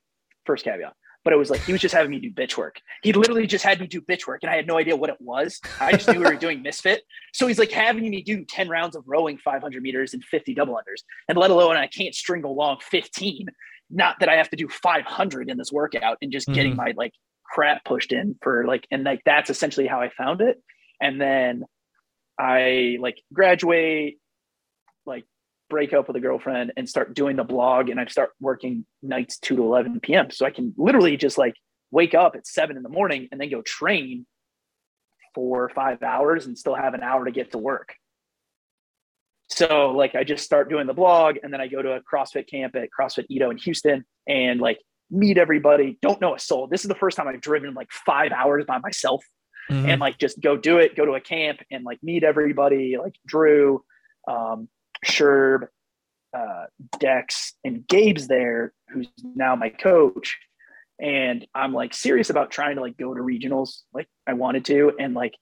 Speaker 2: first caveat but it was like he was just having me do bitch work. He literally just had me do bitch work, and I had no idea what it was. I just knew we were doing misfit. So he's like having me do 10 rounds of rowing 500 meters and 50 double unders, and let alone I can't string along 15. Not that I have to do 500 in this workout and just mm-hmm. getting my like crap pushed in for like, and like that's essentially how I found it. And then I like graduate, break up with a girlfriend and start doing the blog and I start working nights 2 to 11 p.m. So I can literally just like wake up at 7 in the morning and then go train four or five hours and still have an hour to get to work. So like I just start doing the blog and then I go to a CrossFit camp at CrossFit EaDo in Houston and like meet everybody, don't know a soul. This is the first time I've driven like 5 hours by myself mm-hmm. and like just go do it, go to a camp and like meet everybody, like Drew, um, Sherb, uh, Dex, and Gabe's there, who's now my coach. And I'm like serious about trying to like go to regionals, like I wanted to. And like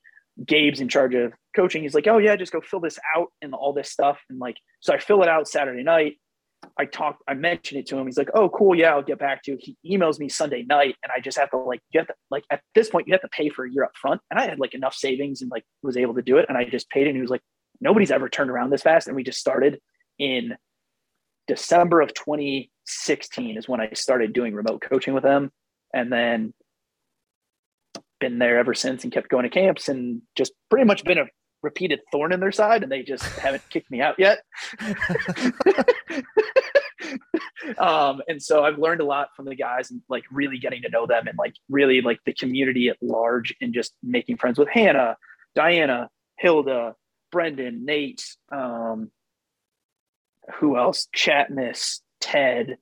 Speaker 2: Gabe's in charge of coaching. He's like, oh yeah, just go fill this out and all this stuff. And like, so I fill it out Saturday night. I talk, I mentioned it to him. He's like, oh, cool. Yeah, I'll get back to you. He emails me Sunday night and I just have to like get like at this point you have to pay for a year up front. And I had like enough savings and like was able to do it. And I just paid it. And he was like, nobody's ever turned around this fast. And we just started in December of 2016 is when I started doing remote coaching with them. And then been there ever since and kept going to camps and just pretty much been a repeated thorn in their side and they just haven't kicked me out yet. um, and so I've learned a lot from the guys and like really getting to know them and like really like the community at large and just making friends with Hannah, Diana, Hilda, Brendan, Nate, um, who else? Chatness, Ted,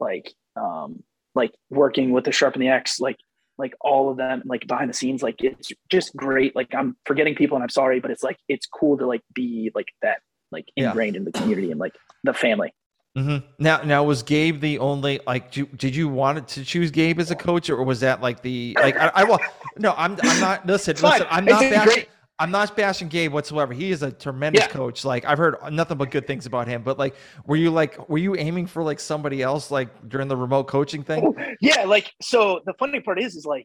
Speaker 2: like um, like working with the Sharpen the X, like like all of them, like behind the scenes, like it's just great. Like I'm forgetting people and I'm sorry, but it's like it's cool to like be like that, like ingrained yeah. in the community and like the family.
Speaker 1: Mm-hmm. Now, now was Gabe the only like? Did you want to choose Gabe as a coach, or was that like the like? I, I well, no, I'm I'm not. Listen, listen, I'm not bashing. I'm not bashing Gabe whatsoever. He is a tremendous yeah. coach. Like I've heard nothing but good things about him. But like, were you like, were you aiming for like somebody else like during the remote coaching thing?
Speaker 2: Yeah, like so. The funny part is, is like,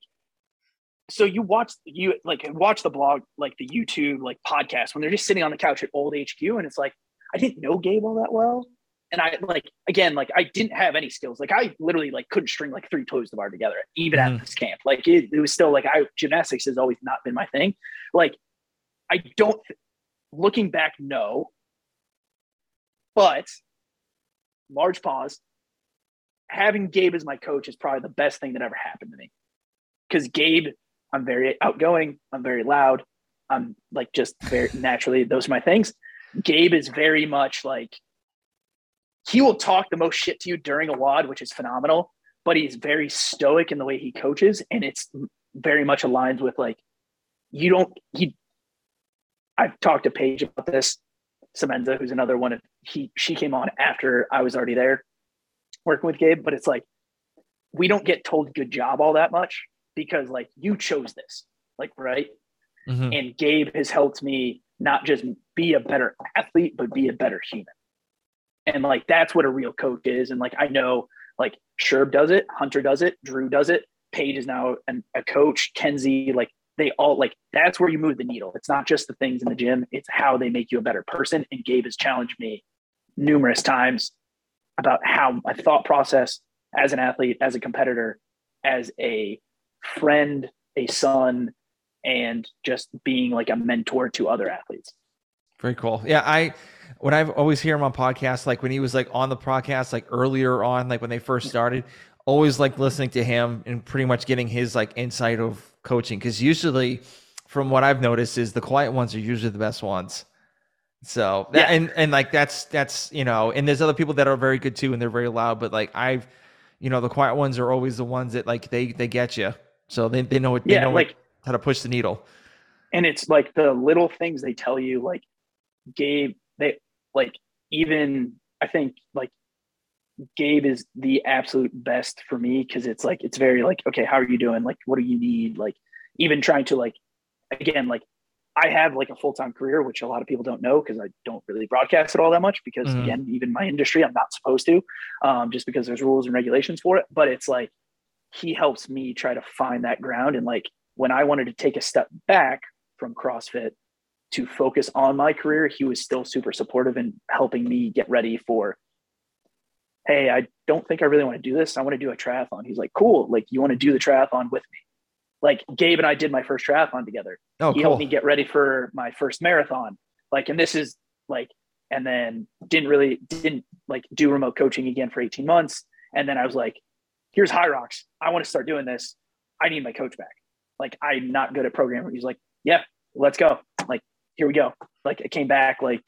Speaker 2: so you watch you like watch the blog, like the YouTube, like podcast when they're just sitting on the couch at old HQ, and it's like I didn't know Gabe all that well and I like again, like I didn't have any skills. Like I literally like couldn't string like three toes to bar together, even mm-hmm. at this camp. Like it, it, was still like I gymnastics has always not been my thing. Like I don't looking back, no. But large pause. Having Gabe as my coach is probably the best thing that ever happened to me. Because Gabe, I'm very outgoing, I'm very loud, I'm like just very naturally, those are my things. Gabe is very much like he will talk the most shit to you during a WOD, which is phenomenal, but he's very stoic in the way he coaches. And it's very much aligns with like, you don't, he, I've talked to Paige about this, Semenza, who's another one of he, she came on after I was already there working with Gabe, but it's like, we don't get told good job all that much because like you chose this, like, right. Mm-hmm. And Gabe has helped me not just be a better athlete, but be a better human. And like that's what a real coach is. And like I know like Sherb does it, Hunter does it, Drew does it, Paige is now an, a coach, Kenzie, like they all like that's where you move the needle. It's not just the things in the gym, it's how they make you a better person. And Gabe has challenged me numerous times about how my thought process as an athlete, as a competitor, as a friend, a son, and just being like a mentor to other athletes.
Speaker 1: Very cool. Yeah, I when I've always hear him on podcasts, like when he was like on the podcast, like earlier on, like when they first started, always like listening to him and pretty much getting his like insight of coaching. Cause usually from what I've noticed is the quiet ones are usually the best ones. So yeah. and and like that's that's you know, and there's other people that are very good too and they're very loud, but like I've you know, the quiet ones are always the ones that like they they get you. So they, they know what they yeah, know like, how to push the needle.
Speaker 2: And it's like the little things they tell you, like Gabe, they like even I think like Gabe is the absolute best for me because it's like it's very like okay, how are you doing? Like, what do you need? Like, even trying to like again like I have like a full time career, which a lot of people don't know because I don't really broadcast it all that much because mm-hmm. again, even my industry, I'm not supposed to, um, just because there's rules and regulations for it. But it's like he helps me try to find that ground and like when I wanted to take a step back from CrossFit to focus on my career, he was still super supportive and helping me get ready for, hey, I don't think I really want to do this. I want to do a triathlon. He's like, cool. Like, you want to do the triathlon with me? Like, Gabe and I did my first triathlon together. Oh, he cool. helped me get ready for my first marathon. Like, and this is like, and then didn't really, didn't like do remote coaching again for 18 months. And then I was like, here's Hyrox. I want to start doing this. I need my coach back. Like, I'm not good at programming. He's like, yeah, let's go. Like, here we go. Like it came back like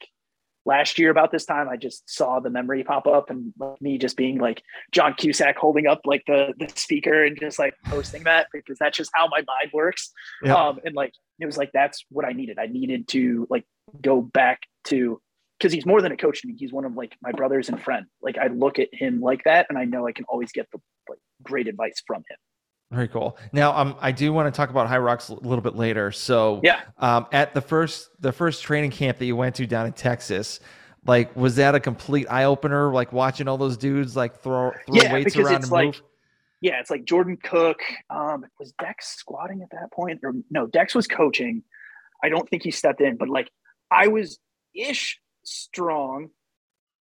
Speaker 2: last year about this time. I just saw the memory pop up and me just being like John Cusack holding up like the the speaker and just like posting that because that's just how my mind works. Yeah. Um, and like it was like that's what I needed. I needed to like go back to because he's more than a coach to me. He's one of like my brothers and friend. Like I look at him like that, and I know I can always get the like great advice from him.
Speaker 1: Very cool. Now, um, I do want to talk about Hyrox a little bit later. So,
Speaker 2: yeah,
Speaker 1: um, at the first the first training camp that you went to down in Texas, like, was that a complete eye opener? Like watching all those dudes like throw throw yeah, weights around and
Speaker 2: like,
Speaker 1: move.
Speaker 2: Yeah, it's like Jordan Cook. Um, was Dex squatting at that point, or no? Dex was coaching. I don't think he stepped in, but like I was ish strong.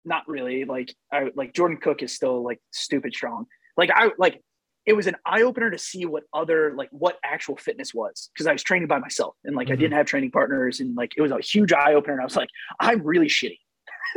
Speaker 2: Not really. Like I like Jordan Cook is still like stupid strong. Like I like it was an eye opener to see what other like what actual fitness was because I was training by myself and like mm-hmm. I didn't have training partners and like it was a huge eye opener and I was like I'm really shitty.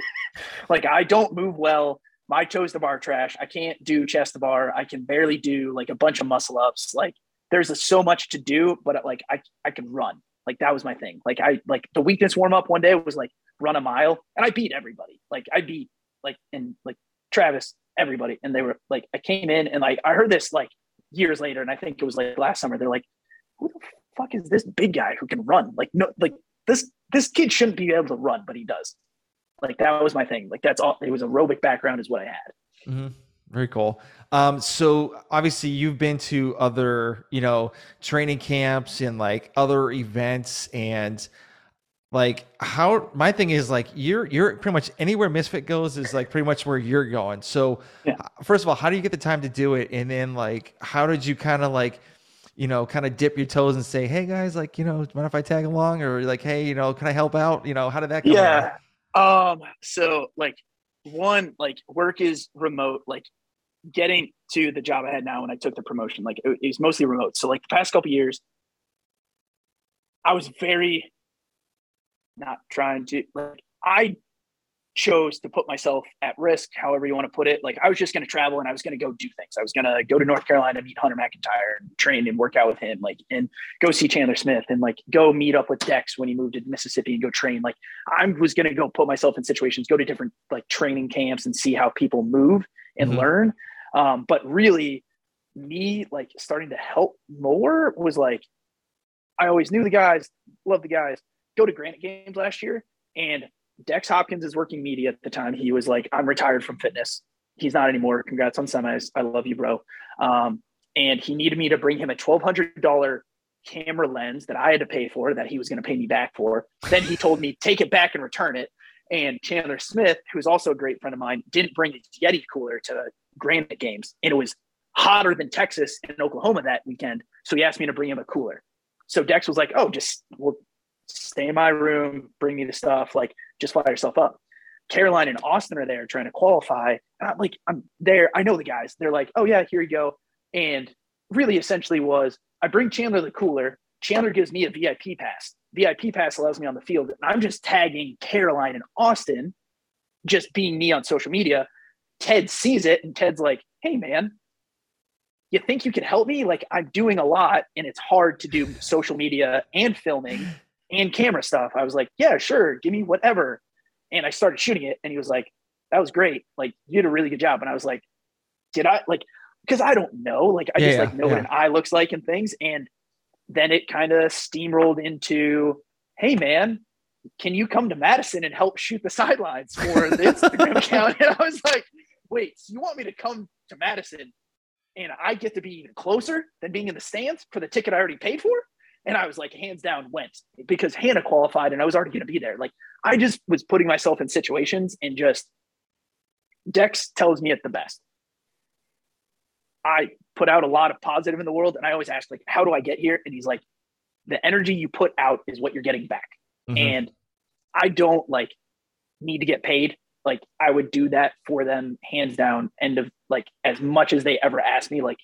Speaker 2: like I don't move well. My toes to bar trash. I can't do chest to bar. I can barely do like a bunch of muscle ups. Like there's a, so much to do, but like I I can run. Like that was my thing. Like I like the weakness warm up one day was like run a mile and I beat everybody. Like I beat like and like Travis everybody. And they were like, I came in and like, I heard this like years later, and I think it was like last summer. They're like, who the fuck is this big guy who can run? Like, no, like this, this kid shouldn't be able to run, but he does. Like, that was my thing. Like, that's all, it was aerobic background is what I had.
Speaker 1: Mm-hmm. Very cool. Um, so obviously you've been to other, you know, training camps and like other events and like how my thing is like you're you're pretty much anywhere misfit goes is like pretty much where you're going. So yeah. first of all how do you get the time to do it? And then like how did you kind of like you know kind of dip your toes and say hey guys like you know mind if i tag along? Or like hey you know can i help out? You know how did that go
Speaker 2: yeah. um so like one like work is remote. Like getting to the job i had now when i took the promotion like it, it was mostly remote. So like the past couple years i was very not trying to like I chose to put myself at risk, however you want to put it. Like I was just going to travel and I was going to go do things. I was going to go to North Carolina, meet Hunter McIntyre and train and work out with him, like, and go see Chandler Smith and like go meet up with Dex when he moved to Mississippi and go train. Like I was going to go put myself in situations, go to different like training camps and see how people move and mm-hmm. learn. Um, but really me like starting to help more was like, I always knew the guys, love the guys, go to Granite Games last year, and Dex Hopkins is working media at the time. He was like, "I'm retired from fitness." He's not anymore. Congrats on semis. I love you, bro. Um, and he needed me to bring him a twelve hundred dollar camera lens that I had to pay for that he was going to pay me back for. Then he told me take it back and return it. And Chandler Smith, who's also a great friend of mine, didn't bring his Yeti cooler to Granite Games, and it was hotter than Texas and Oklahoma that weekend. So he asked me to bring him a cooler. So Dex was like, "Oh, just well, stay in my room, bring me the stuff, like just fire yourself up. Caroline and Austin are there trying to qualify. And I'm like, I'm there. I know the guys. They're like, oh yeah, here you go. And really essentially was I bring Chandler the cooler. Chandler gives me a VIP pass. VIP pass allows me on the field. And I'm just tagging Caroline and Austin, just being me on social media. Ted sees it and Ted's like, hey man, you think you can help me? Like I'm doing a lot and it's hard to do social media and filming and camera stuff. I was like, yeah, sure, give me whatever. And I started shooting it, and he was like, that was great. Like you did a really good job. And I was like, did I like? Because I don't know. Like I yeah, just like know yeah. what an eye looks like and things. And then it kind of steamrolled into, hey man, can you come to Madison and help shoot the sidelines for the Instagram account? And I was like, wait, so you want me to come to Madison and I get to be even closer than being in the stands for the ticket I already paid for? And I was like, hands down, went because Hannah qualified and I was already going to be there. Like, I just was putting myself in situations and just Dex tells me it the best. I put out a lot of positive in the world and I always ask, like, how do I get here? And he's like, the energy you put out is what you're getting back. Mm-hmm. And I don't like need to get paid. Like, I would do that for them hands down. End of like, as much as they ever ask me, like,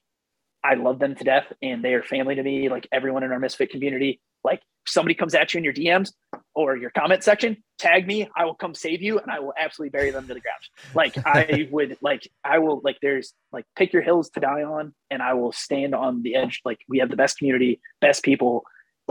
Speaker 2: I love them to death and they are family to me, like everyone in our Misfit community. Like somebody comes at you in your DMs or your comment section, tag me, I will come save you and I will absolutely bury them to the ground. Like I would like I will like there's like pick your hills to die on and I will stand on the edge. Like we have the best community, best people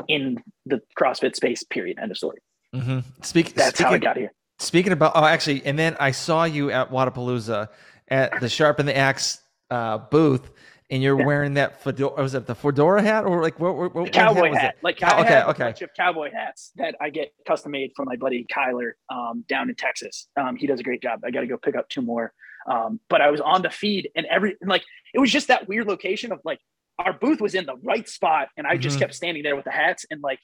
Speaker 2: in the CrossFit space, period. End of story.
Speaker 1: Mm-hmm. Speak,
Speaker 2: That's
Speaker 1: speaking,
Speaker 2: how I got here.
Speaker 1: Speaking about oh actually, and then I saw you at Wodapalooza at the Sharp and the Axe uh, booth and you're yeah. wearing that fedora. Was it the fedora hat or like what? what, what
Speaker 2: cowboy
Speaker 1: hat?
Speaker 2: hat. Like okay, have okay. a bunch of cowboy hats that I get custom made from my buddy Kyler um, down in Texas. Um, he does a great job. I got to go pick up two more. Um, but I was on the feed and every and like it was just that weird location of like our booth was in the right spot and I just mm-hmm. kept standing there with the hats and like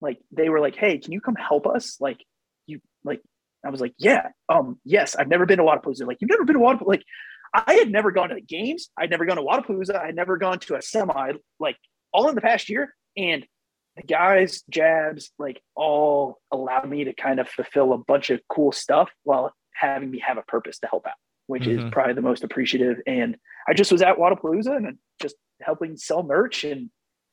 Speaker 2: like they were like, hey, can you come help us? Like you like I was like, yeah, um, yes, I've never been to Wodapalooza. Like, you've never been to Wodapalooza? Like, I had never gone to the games. I'd never gone to Wodapalooza. I had never gone to a semi, like all in the past year. And the guys, jabs, like all allowed me to kind of fulfill a bunch of cool stuff while having me have a purpose to help out. which mm-hmm. is probably the most appreciative. And I just was at Wodapalooza and just helping sell merch and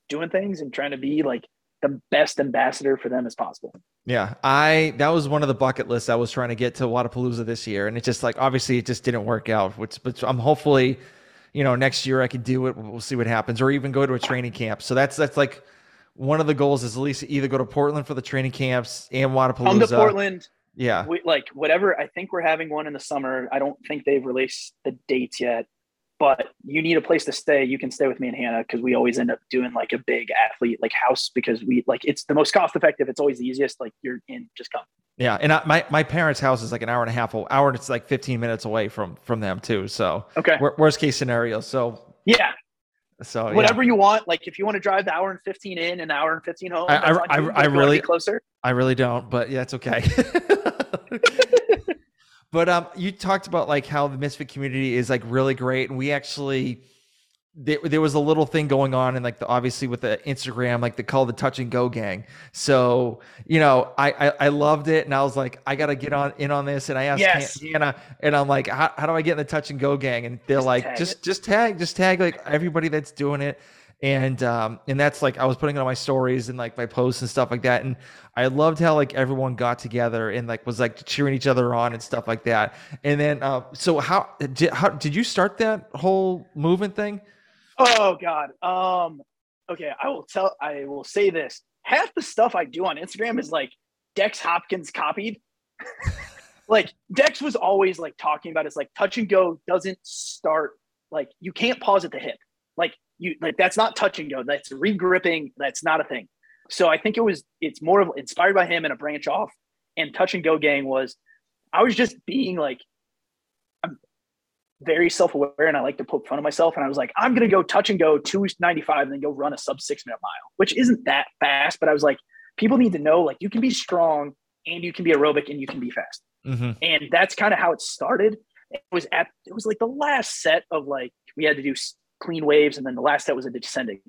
Speaker 2: doing things and trying to be like the best ambassador for them as possible.
Speaker 1: Yeah, I that was one of the bucket lists I was trying to get to Wodapalooza this year, and it just like obviously it just didn't work out. Which, but I'm hopefully, you know, next year I can do it. We'll see what happens, or even go to a training camp. So that's that's like one of the goals is at least either go to Portland for the training camps and Wodapalooza. Come
Speaker 2: to Portland.
Speaker 1: Yeah,
Speaker 2: we, like whatever. I think we're having one in the summer. I don't think they've released the dates yet but you need a place to stay. You can stay with me and Hannah because we always end up doing like a big athlete like house because we like it's the most cost effective. It's always the easiest. Like you're in, just come.
Speaker 1: Yeah, and I, my my parents' house is like an hour and a half, hour. And it's like 15 minutes away from from them too. So
Speaker 2: okay,
Speaker 1: worst case scenario. So
Speaker 2: yeah.
Speaker 1: So
Speaker 2: whatever yeah. you want, like if you want to drive the hour and 15 in, an hour and 15 home,
Speaker 1: I I, I, I really
Speaker 2: closer.
Speaker 1: I really don't, but yeah, it's okay. But um, you talked about like how the Misfit community is like really great, and we actually there, there was a little thing going on and like the obviously with the Instagram, like the call the touch and go gang. So, you know, I, I, I loved it and I was like, I gotta get on in on this. And I asked
Speaker 2: yes.
Speaker 1: Hannah and I'm like, how, how do I get in the touch and go gang? And they're just like, just it. just tag, just tag like everybody that's doing it and um and that's like I was putting on my stories and like my posts and stuff like that. And I loved how like everyone got together and like was like cheering each other on and stuff like that. And then uh so how did how did you start that whole movement thing?
Speaker 2: Oh god. Um okay I will tell I will say this. Half the stuff I do on Instagram is like Dex Hopkins copied. Like Dex was always like talking about it's like touch and go doesn't start like you can't pause at the hip. Like you like that's not touch and go. That's regripping. That's not a thing. So I think it was it's more of inspired by him and a branch off. And touch and go gang was I was just being like I'm very self-aware and I like to poke fun of myself. And I was like, I'm gonna go touch and go 295 and then go run a sub six minute mile, which isn't that fast, but I was like, people need to know like you can be strong and you can be aerobic and you can be fast. Mm-hmm. And that's kind of how it started. It was at it was like the last set of like we had to do clean waves, and then the last set was a descending.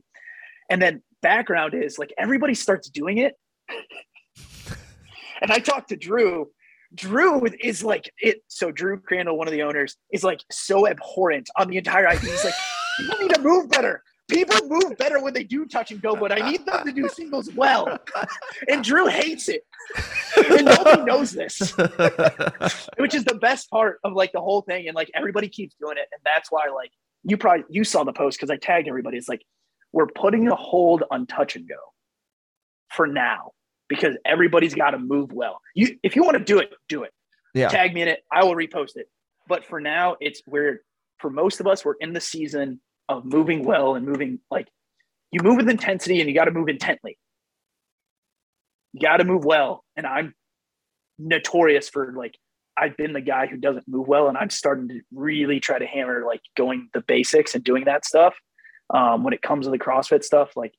Speaker 2: And then background is like everybody starts doing it. and I talked to Drew. Drew is like it. So Drew Crandall, one of the owners, is like so abhorrent on the entire idea. He's like, people need to move better. People move better when they do touch and go, but I need them to do singles well. And Drew hates it. and nobody knows this. Which is the best part of like the whole thing. And like everybody keeps doing it. And that's why like you probably you saw the post because I tagged everybody. It's like we're putting a hold on touch and go for now because everybody's got to move well. You if you want to do it, do it.
Speaker 1: Yeah.
Speaker 2: Tag me in it. I will repost it. But for now, it's we're for most of us, we're in the season of moving well and moving like you move with intensity and you got to move intently. You got to move well. And I'm notorious for like I've been the guy who doesn't move well, and I'm starting to really try to hammer like going the basics and doing that stuff. Um, when it comes to the CrossFit stuff, like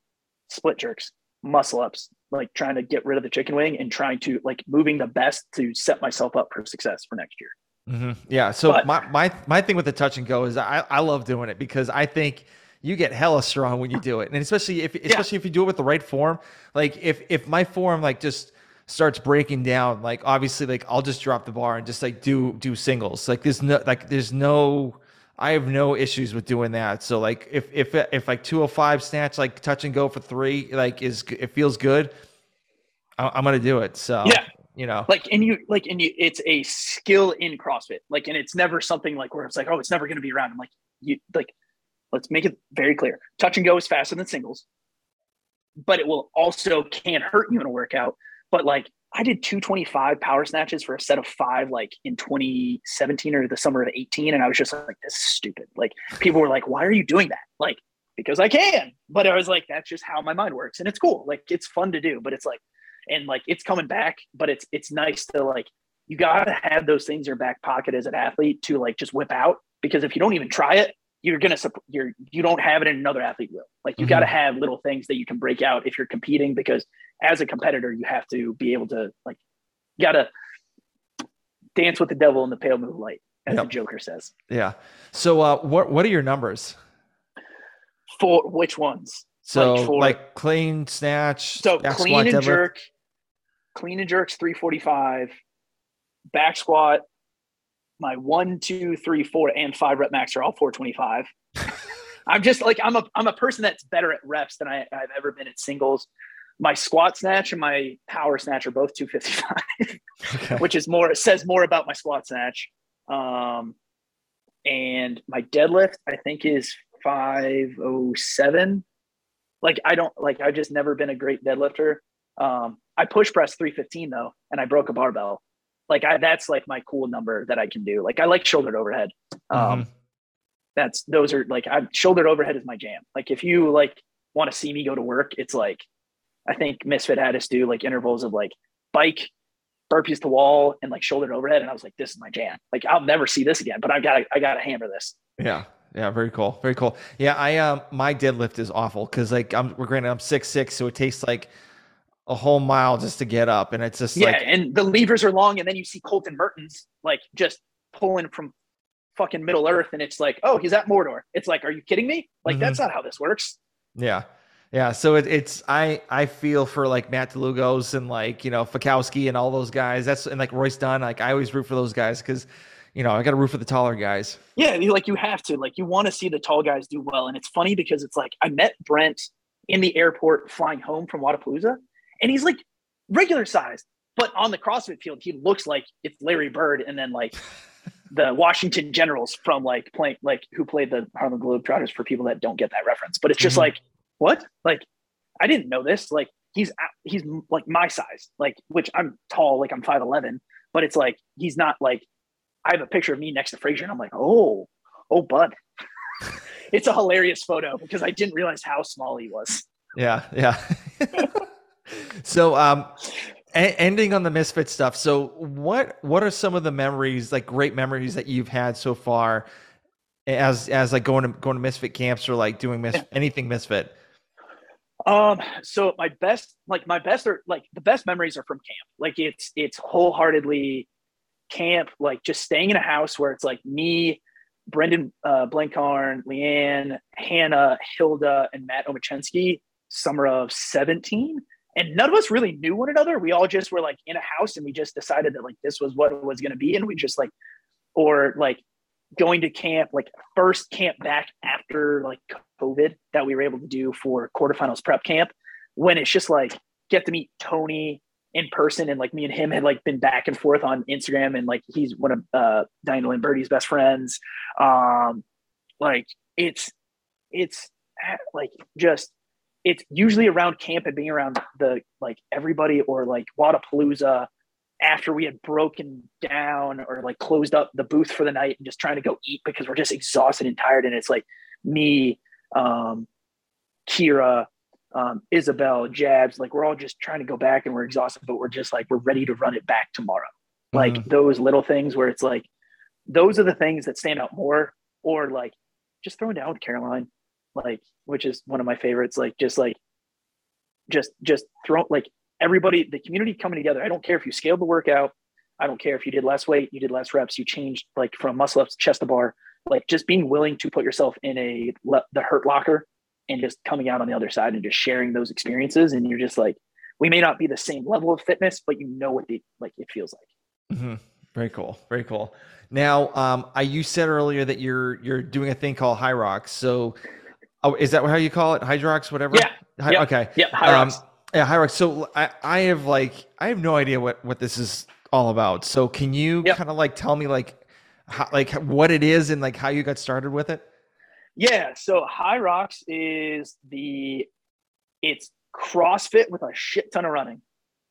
Speaker 2: split jerks, muscle ups, like trying to get rid of the chicken wing and trying to like moving the best to set myself up for success for next year.
Speaker 1: Mm-hmm. Yeah. So but, my, my, my thing with the touch and go is I, I love doing it because I think you get hella strong when you do it. And especially if, especially yeah. if you do it with the right form, like if, if my form, like just, starts breaking down, like obviously, like I'll just drop the bar and just like do do singles. Like there's no like there's no I have no issues with doing that. So like if if if like 205 snatch like touch and go for three like is it feels good, I'm gonna do it. So
Speaker 2: yeah,
Speaker 1: you know,
Speaker 2: like and you like and you it's a skill in CrossFit. Like and it's never something like where it's like oh it's never gonna be around. I'm like you like let's make it very clear. Touch and go is faster than singles, but it will also can hurt you in a workout but like I did 225 power snatches for a set of five, like in 2017 or the summer of 18. And I was just like, this is stupid. Like people were like, why are you doing that? Like, because I can. But I was like, that's just how my mind works. And it's cool. Like it's fun to do, but it's like, and like it's coming back, but it's it's nice to like you gotta have those things in your back pocket as an athlete to like just whip out. Because if you don't even try it, you're gonna you're you don't have it in another athlete will. Like you mm-hmm. got to have little things that you can break out if you're competing because as a competitor you have to be able to like you got to dance with the devil in the pale moonlight as yep. the Joker says.
Speaker 1: Yeah. So uh, what what are your numbers?
Speaker 2: For which ones?
Speaker 1: So like, for, like clean snatch.
Speaker 2: So clean and jerk. Clean and jerks 345. Back squat my one, two, three, four, and five rep max are all 425. I'm just like I'm a I'm a person that's better at reps than I, I've ever been at singles. My squat snatch and my power snatch are both 255, okay. which is more it says more about my squat snatch. Um, and my deadlift I think is 507. Like I don't like I've just never been a great deadlifter. Um, I push press 315 though, and I broke a barbell. Like I, that's like my cool number that I can do. Like I like shouldered overhead. Um, mm-hmm. That's those are like I've shouldered overhead is my jam. Like if you like want to see me go to work, it's like I think Misfit had us do like intervals of like bike, burpees to wall, and like shouldered overhead, and I was like, this is my jam. Like I'll never see this again, but I've got I got to hammer this.
Speaker 1: Yeah, yeah, very cool, very cool. Yeah, I um my deadlift is awful because like I'm we're granted I'm six six, so it takes like a whole mile just to get up, and it's just
Speaker 2: yeah,
Speaker 1: like,
Speaker 2: and the levers are long, and then you see Colten Mertens like just pulling from fucking Middle Earth, and it's like, oh, he's at Mordor. It's like, are you kidding me? Like mm-hmm. that's not how this works.
Speaker 1: Yeah. Yeah, so it, it's I I feel for like Matt DeLugos and like you know Fikowski and all those guys. That's and like Royce Dunne. Like I always root for those guys because you know I got to root for the taller guys.
Speaker 2: Yeah, you like you have to like you want to see the tall guys do well, and it's funny because it's like I met Brent in the airport flying home from Wodapalooza, and he's like regular sized, but on the CrossFit field, he looks like it's Larry Bird, and then like the Washington Generals from like playing like who played the Harlem Globetrotters for people that don't get that reference. But it's just mm-hmm. like what? Like I didn't know this. Like he's he's like my size, like which I'm tall, like I'm five eleven, but it's like he's not like I have a picture of me next to Fraser, and I'm like, oh, oh, bud. it's a hilarious photo because I didn't realize how small he was.
Speaker 1: Yeah, yeah. so um a- ending on the misfit stuff so what what are some of the memories like great memories that you've had so far as as like going to going to misfit camps or like doing mis- anything misfit
Speaker 2: um so my best like my best are like the best memories are from camp like it's it's wholeheartedly camp like just staying in a house where it's like me brendan uh blankarn leanne hannah hilda and matt omachensky summer of 17 and none of us really knew one another. We all just were like in a house and we just decided that like this was what it was going to be. And we just like, or like going to camp, like first camp back after like COVID that we were able to do for quarterfinals prep camp when it's just like get to meet Tony in person. And like me and him had like been back and forth on Instagram and like he's one of uh, and Lamberti's best friends. Um, like it's, it's like just it's usually around camp and being around the like everybody or like Wodapalooza after we had broken down or like closed up the booth for the night and just trying to go eat because we're just exhausted and tired. And it's like me, um, Kira, um, Isabel, Jabs, like we're all just trying to go back and we're exhausted, but we're just like, we're ready to run it back tomorrow. Mm-hmm. Like those little things where it's like, those are the things that stand out more or like just throwing down with Caroline like which is one of my favorites like just like just just throw like everybody the community coming together i don't care if you scaled the workout i don't care if you did less weight you did less reps you changed like from muscle ups chest to bar like just being willing to put yourself in a the hurt locker and just coming out on the other side and just sharing those experiences and you're just like we may not be the same level of fitness but you know what the like it feels like
Speaker 1: mm-hmm. very cool very cool now um I, you said earlier that you're you're doing a thing called Hyrox so Oh, is that how you call it? Hydrox, whatever.
Speaker 2: Yeah.
Speaker 1: Hi-
Speaker 2: yep.
Speaker 1: Okay.
Speaker 2: Yeah. Hyrox. Um,
Speaker 1: yeah, Hyrox. So I, I have like I have no idea what what this is all about. So can you yep. kind of like tell me like how, like what it is and like how you got started with it?
Speaker 2: Yeah. So Hyrox is the it's CrossFit with a shit ton of running.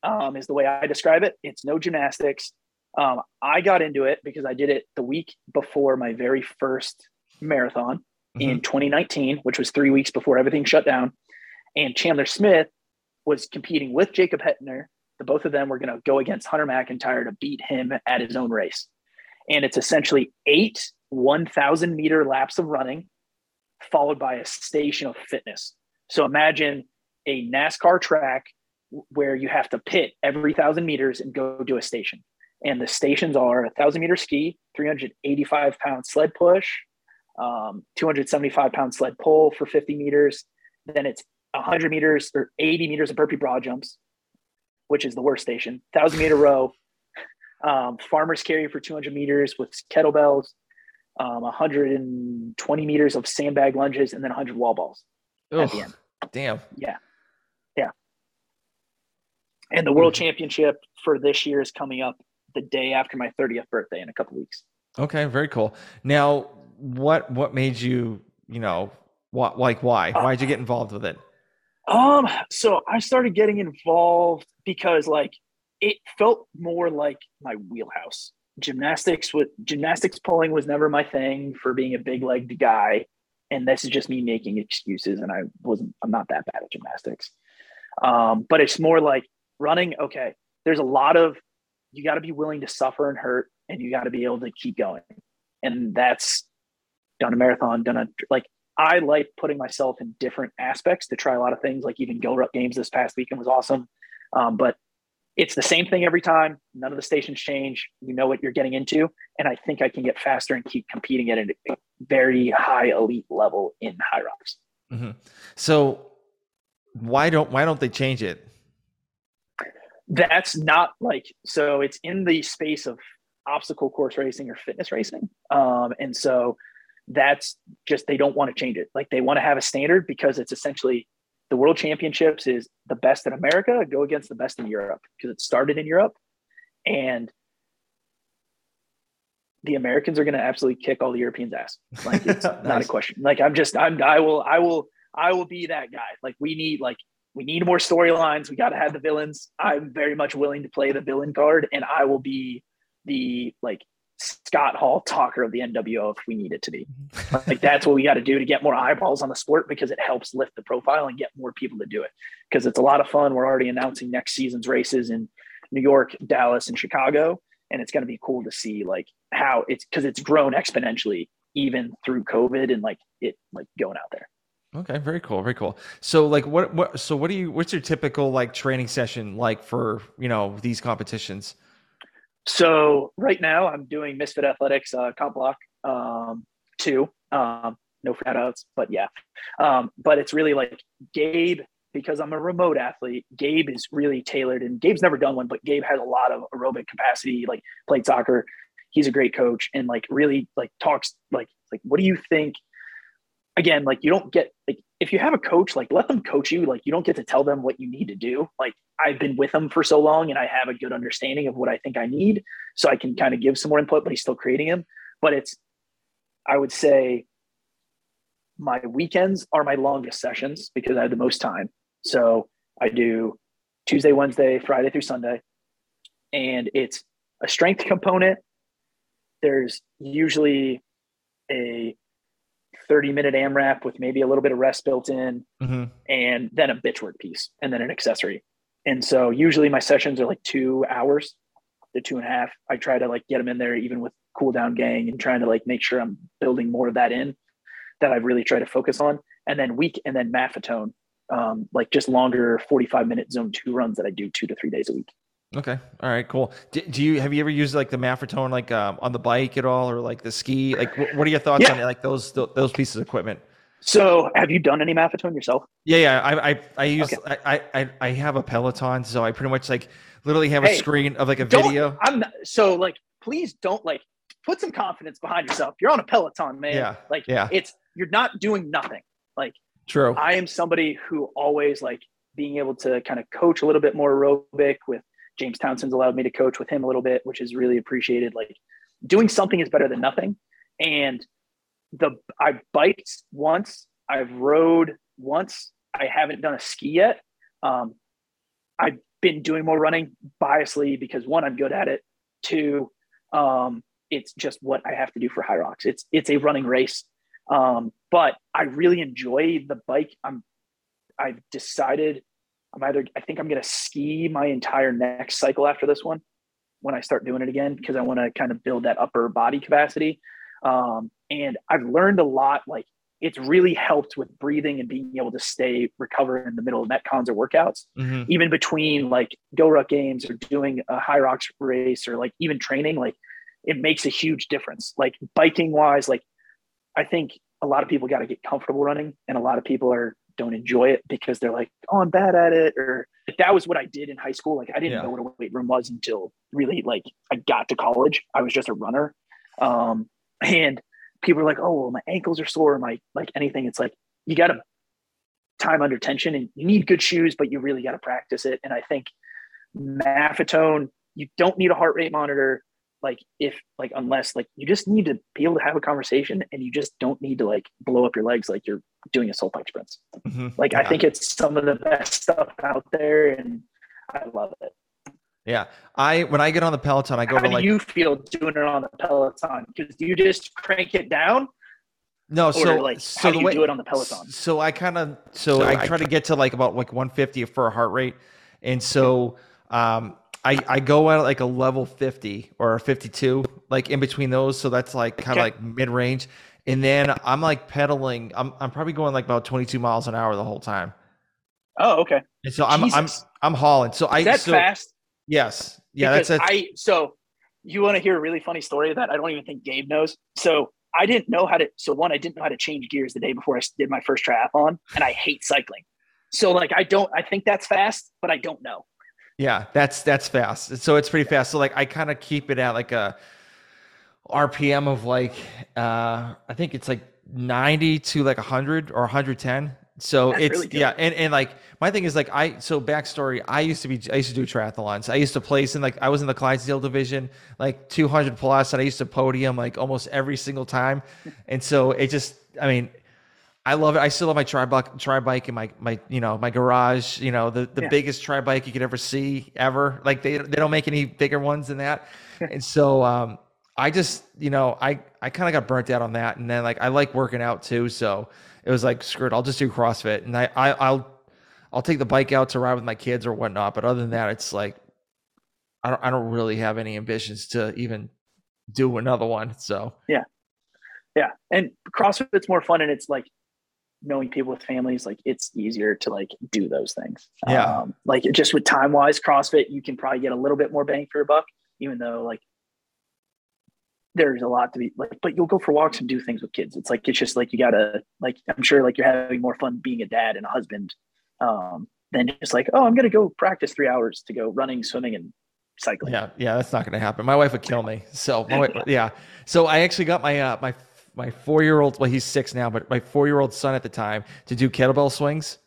Speaker 2: Um, is the way I describe it. It's no gymnastics. Um, I got into it because I did it the week before my very first marathon mm-hmm. in 2019, which was three weeks before everything shut down. And Chandler Smith was competing with Jacob Heppner. The both of them were going to go against Hunter McIntyre to beat him at his own race. And it's essentially eight 1,000 meter laps of running, followed by a station of fitness. So imagine a NASCAR track where you have to pit every thousand meters and go do a station. And the stations are a thousand meter ski, 385 pound sled push, um, 275 pound sled pull for 50 meters. Then it's 100 meters or 80 meters of burpee broad jumps, which is the worst station, 1,000 meter row, um, farmers carry for 200 meters with kettlebells, um, 120 meters of sandbag lunges, and then 100 wall balls
Speaker 1: Ugh,
Speaker 2: at the end.
Speaker 1: damn.
Speaker 2: Yeah. Yeah. And the world
Speaker 1: Mhm.
Speaker 2: championship for this year is coming up the day after my 30th birthday in a couple weeks.
Speaker 1: Okay, very cool. Now, what what made you, you know, what like why? Why did you get involved with it?
Speaker 2: Um, so I started getting involved because like it felt more like my wheelhouse. Gymnastics with gymnastics pulling was never my thing for being a big legged guy. And this is just me making excuses. And I wasn't, I'm not that bad at gymnastics. Um, but it's more like running. Okay. There's a lot of, you got to be willing to suffer and hurt and you got to be able to keep going. And that's done a marathon, done a, like, I like putting myself in different aspects to try a lot of things. Like even Go Ruck Games this past weekend was awesome. Um, but it's the same thing every time. None of the stations change. You know what you're getting into. And I think I can get faster and keep competing at a very high elite level in Hyrox.
Speaker 1: Mhm. So why don't why don't they change it?
Speaker 2: That's not like, so it's in the space of obstacle course racing or fitness racing. Um, and so that's just, they don't want to change it. Like they want to have a standard because it's essentially the world championships is the best in America go against the best in Europe because it started in Europe. And the Americans are going to absolutely kick all the Europeans ass. Like it's not a question. Like I'm just, I'm, I will, I will, I will be that guy. Like we need, like we need more storylines. We got to have the villains. I'm very much willing to play the villain card, and I will be the like Scott Hall talker of the NWO if we need it to be. Mm-hmm. Like that's what we got to do to get more eyeballs on the sport because it helps lift the profile and get more people to do it. Because it's a lot of fun. We're already announcing next season's races in New York, Dallas, and Chicago, and it's going to be cool to see like how it's because it's grown exponentially even through COVID and like it like going out there.
Speaker 1: Okay, very cool, very cool. So like what what so what do you what's your typical like training session like for, you know, these competitions?
Speaker 2: So right now I'm doing Misfit Athletics uh, comp block um, two. Um, no fat outs, but yeah. Um, but it's really like Gabe because I'm a remote athlete. Gabe is really tailored, and Gabe's never done one, but Gabe has a lot of aerobic capacity. Like played soccer, he's a great coach, and like really like talks like like what do you think? Again, like you don't get like if you have a coach, like let them coach you. Like you don't get to tell them what you need to do. Like I've been with them for so long and I have a good understanding of what I think I need. So I can kind of give some more input, but he's still creating him. But it's, I would say my weekends are my longest sessions because I have the most time. So I do Tuesday, Wednesday, Friday through Sunday. And it's a strength component. There's usually a 30 minute AMRAP with maybe a little bit of rest built in
Speaker 1: hmm
Speaker 2: and then a bitch work piece and then an accessory. And so usually my sessions are like two hours to two and a half. I try to like get them in there even with cool down gang and trying to like make sure I'm building more of that in that I really try to focus on. And then week and then Maffetone, um, like just longer 45 minute zone two runs that I do two to three days a week.
Speaker 1: Okay. All right, cool. Do, do you have you ever used like the Maffetone like um, on the bike at all or like the ski? Like wh- what are your thoughts
Speaker 2: Yeah.
Speaker 1: on it? like those th- those pieces of equipment?
Speaker 2: So have you done any Maffetone yourself?
Speaker 1: Yeah, yeah. I I I use
Speaker 2: Okay.
Speaker 1: I, I I have a Peloton, so I pretty much like literally have a screen of like a video.
Speaker 2: I'm not, so like, please don't like put some confidence behind yourself. You're on a Peloton, man.
Speaker 1: Yeah,
Speaker 2: Like
Speaker 1: yeah.
Speaker 2: it's, you're not doing nothing. Like
Speaker 1: True.
Speaker 2: I am somebody who always like being able to kind of coach a little bit more aerobic with James Townsend's allowed me to coach with him a little bit, which is really appreciated. Like doing something is better than nothing. And the I biked once, I've rode once. I haven't done a ski yet. Um, I've been doing more running biasly because one, I'm good at it. Two, um, it's just what I have to do for Hyrox. It's it's a running race. Um, but I really enjoy the bike. I'm I've decided I'm either I think I'm gonna ski my entire next cycle after this one when I start doing it again because I want to kind of build that upper body capacity. Um, and I've learned a lot. Like it's really helped with breathing and being able to stay recover in the middle of metcons or workouts,
Speaker 1: hmm
Speaker 2: even between like go ruck games or doing a Hyrox race or like even training. Like it makes a huge difference. Like biking wise, like I think a lot of people got to get comfortable running, and a lot of people are don't enjoy it because they're like, oh, I'm bad at it. Or like, that was what I did in high school. Like I didn't
Speaker 1: Yeah.
Speaker 2: know what a weight room was until really like I got to college. I was just a runner. Um, and people are like, oh, well, my ankles are sore, my like anything. It's like you got to time under tension and you need good shoes, but you really got to practice it. And I think Maffetone, you don't need a heart rate monitor. Like if like unless like you just need to be able to have a conversation and you just don't need to like blow up your legs like you're doing a soul bike sprints.
Speaker 1: Mhm.
Speaker 2: Like I think it's some of the best stuff out there and I love it.
Speaker 1: Yeah. I when I get on the Peloton, I go
Speaker 2: How
Speaker 1: to
Speaker 2: do
Speaker 1: like
Speaker 2: you feel doing it on the Peloton? Because do you just crank it down
Speaker 1: no.
Speaker 2: or
Speaker 1: So
Speaker 2: like
Speaker 1: so
Speaker 2: how
Speaker 1: the
Speaker 2: do you
Speaker 1: way
Speaker 2: do it on the Peloton?
Speaker 1: So I kind of so,
Speaker 3: So
Speaker 1: I,
Speaker 3: I
Speaker 1: try to get to like about like 150 for a heart rate, and so um I I go at like a level 50 or a 52, like in between those. So that's like kind of
Speaker 2: Okay.
Speaker 1: like mid range, and then I'm like pedaling. I'm I'm probably going like about 22 miles an hour the whole time.
Speaker 2: Oh, okay.
Speaker 1: And so I'm I'm I'm hauling. So I
Speaker 2: Is that
Speaker 1: so,
Speaker 2: fast?
Speaker 1: yes yeah
Speaker 2: because
Speaker 1: that's it.
Speaker 2: I so you want to hear a really funny story that I don't even think Gabe knows. So I didn't know how to. So one, I didn't know how to change gears the day before I did my first triathlon, and I hate cycling. So like I don't. I think that's fast, but I don't know.
Speaker 1: Yeah, that's that's fast. So it's pretty fast. So like I kind of keep it at like a RPM of like uh I think it's like 90 to like 100 or 110. So
Speaker 2: That's
Speaker 1: it's
Speaker 2: really
Speaker 1: yeah, and and like my thing is like I so backstory. I used to be I used to do triathlons. I used to place in like I was in the Clydesdale division, like 200 plus, and I used to podium like almost every single time. And so it just I mean I love it. I still have my tri bike, tri bike in my my you know my garage. You know the the
Speaker 2: Yeah.
Speaker 1: biggest tri bike you could ever see ever. Like they they don't make any bigger ones than that. and so um, I just you know I I kind of got burnt out on that. And then like I like working out too, so it was like screw it. I'll just do CrossFit, and I, I I'll I'll take the bike out to ride with my kids or whatnot. But other than that, it's like I don't I don't really have any ambitions to even do another one. So
Speaker 2: yeah, Yeah, and CrossFit's more fun, and it's like knowing people with families. Like it's easier to like do those things.
Speaker 1: Yeah.
Speaker 2: Um, like just with time wise, CrossFit you can probably get a little bit more bang for your buck, even though like there's a lot to be like. But you'll go for walks and do things with kids. It's like it's just like you gotta like. I'm sure like you're having more fun being a dad and a husband um, than just like oh I'm gonna go practice three hours to go running, swimming, and cycling.
Speaker 1: Yeah, yeah, that's not going to happen. My wife would kill me. So, my wife, yeah. So I actually got my uh, my my four year old. Well, he's six now, but my four year old son at the time to do kettlebell swings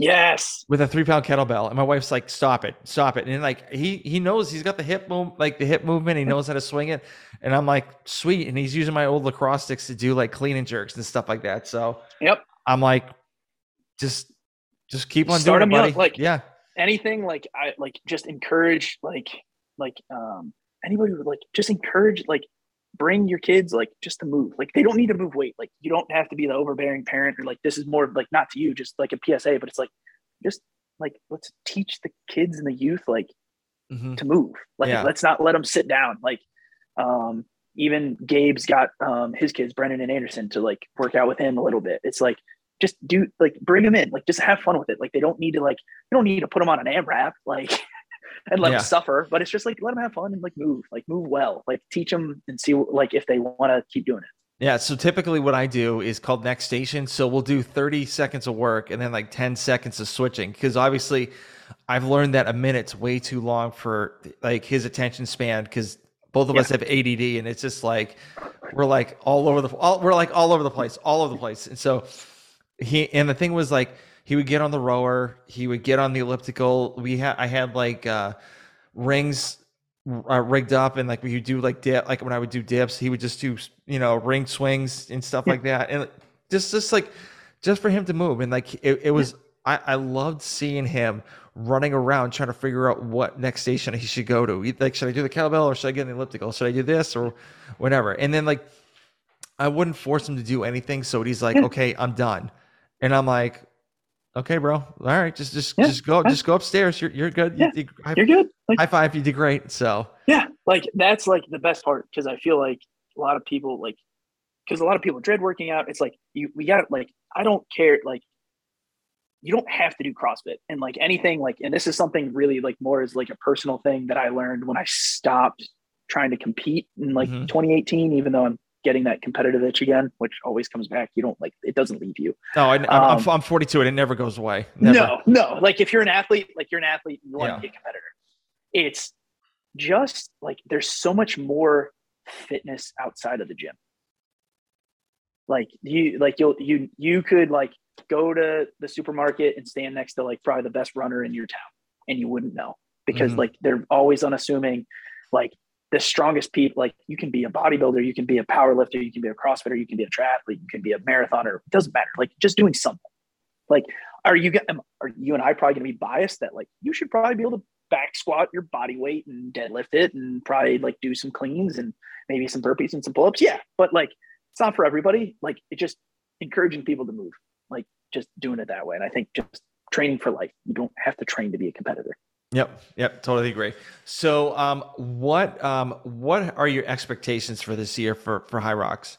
Speaker 2: Yes.
Speaker 1: with a three pound kettlebell, and my wife's like, "Stop it, stop it!" And like he he knows he's got the hip move, like the hip movement. He knows how to swing it, and I'm like, "Sweet!" And he's using my old lacrosse sticks to do like clean and jerks and stuff like that. So
Speaker 2: Yep.
Speaker 1: I'm like, just just keep on
Speaker 2: Start
Speaker 1: doing it, buddy.
Speaker 2: like-
Speaker 1: yeah,
Speaker 2: anything like I like just encourage like like um anybody would like just encourage like bring your kids like just to move. Like they don't need to move weight. Like you don't have to be the overbearing parent or like this is more like not to you just like a PSA but it's like just like let's teach the kids and the youth like
Speaker 1: Mhm.
Speaker 2: to move. Like
Speaker 1: Yeah.
Speaker 2: let's not let them sit down. Like um even Gabe's got um his kids Brennan and Anderson to like work out with him a little bit. It's like just do like bring them in. Like just have fun with it. Like they don't need to like you don't need to put them on an AMRAP. Like and let
Speaker 1: Yeah.
Speaker 2: them suffer but it's just like let them have fun and like move like move well like teach them and see like if they want to keep doing it
Speaker 1: Yeah, so typically what I do is called next station. So we'll do 30 seconds of work and then like 10 seconds of switching because obviously I've learned that a minute's way too long for like his attention span because both of
Speaker 2: Yeah.
Speaker 1: us have ADD and it's just like we're like all over the all, we're like all over the place, all over the place. And so he and the thing was like he would get on the rower, he would get on the elliptical. We had I had like uh rings uh, rigged up and like we would do like dip like when I would do dips he would just do you know ring swings and stuff like that. And just just like just for him to move. And like it, it was I, I loved seeing him running around trying to figure out what next station he should go to. Like should I do the kettlebell or should I get the elliptical? Should I do this or whatever? And then like I wouldn't force him to do anything so he's like
Speaker 2: Yeah.
Speaker 1: okay I'm done. And I'm like okay bro. All right just just
Speaker 2: Yeah,
Speaker 1: just go just go upstairs. You're, you're good.
Speaker 2: Yeah,
Speaker 1: you, you, high,
Speaker 2: you're good. Like
Speaker 1: high five you did great so.
Speaker 2: Yeah like that's like the best part because i feel like a lot of people like because a lot of people dread working out. It's like you we got like i don't care like you don't have to do crossfit and like anything like and this is something really like more as like a personal thing that i learned when i stopped trying to compete in like
Speaker 1: Mhm.
Speaker 2: 2018 even though i'm getting that competitive itch again, which always comes back. You don't like it doesn't leave you.
Speaker 1: No, I, am um, I'm 42 and it never goes away. Never.
Speaker 2: No, no. Like if you're an athlete, like you're an athlete, you want yeah. to be a competitor. It's just like there's so much more fitness outside of the gym. Like you, like you'll you you could like go to the supermarket and stand next to like probably the best runner in your town, and you wouldn't know because mm-hmm. like they're always unassuming. Like the strongest people, like you can be a bodybuilder, you can be a power lifter, you can be a CrossFitter, you can be a triathlete, you can be a marathoner. It doesn't matter. Like just doing something. Like, are you are you and I probably going to be biased that like you should probably be able to back squat your body weight and deadlift it and probably like do some cleans and maybe some burpees and some pull-ups. Yeah, but like it's not for everybody. Like it just encouraging people to move, like just doing it that way. And I think just training for life. You don't have to train to be a competitor.
Speaker 1: Yep. Yep. Totally agree. So, um, what, um, what are your expectations for this year for, for Hyrox?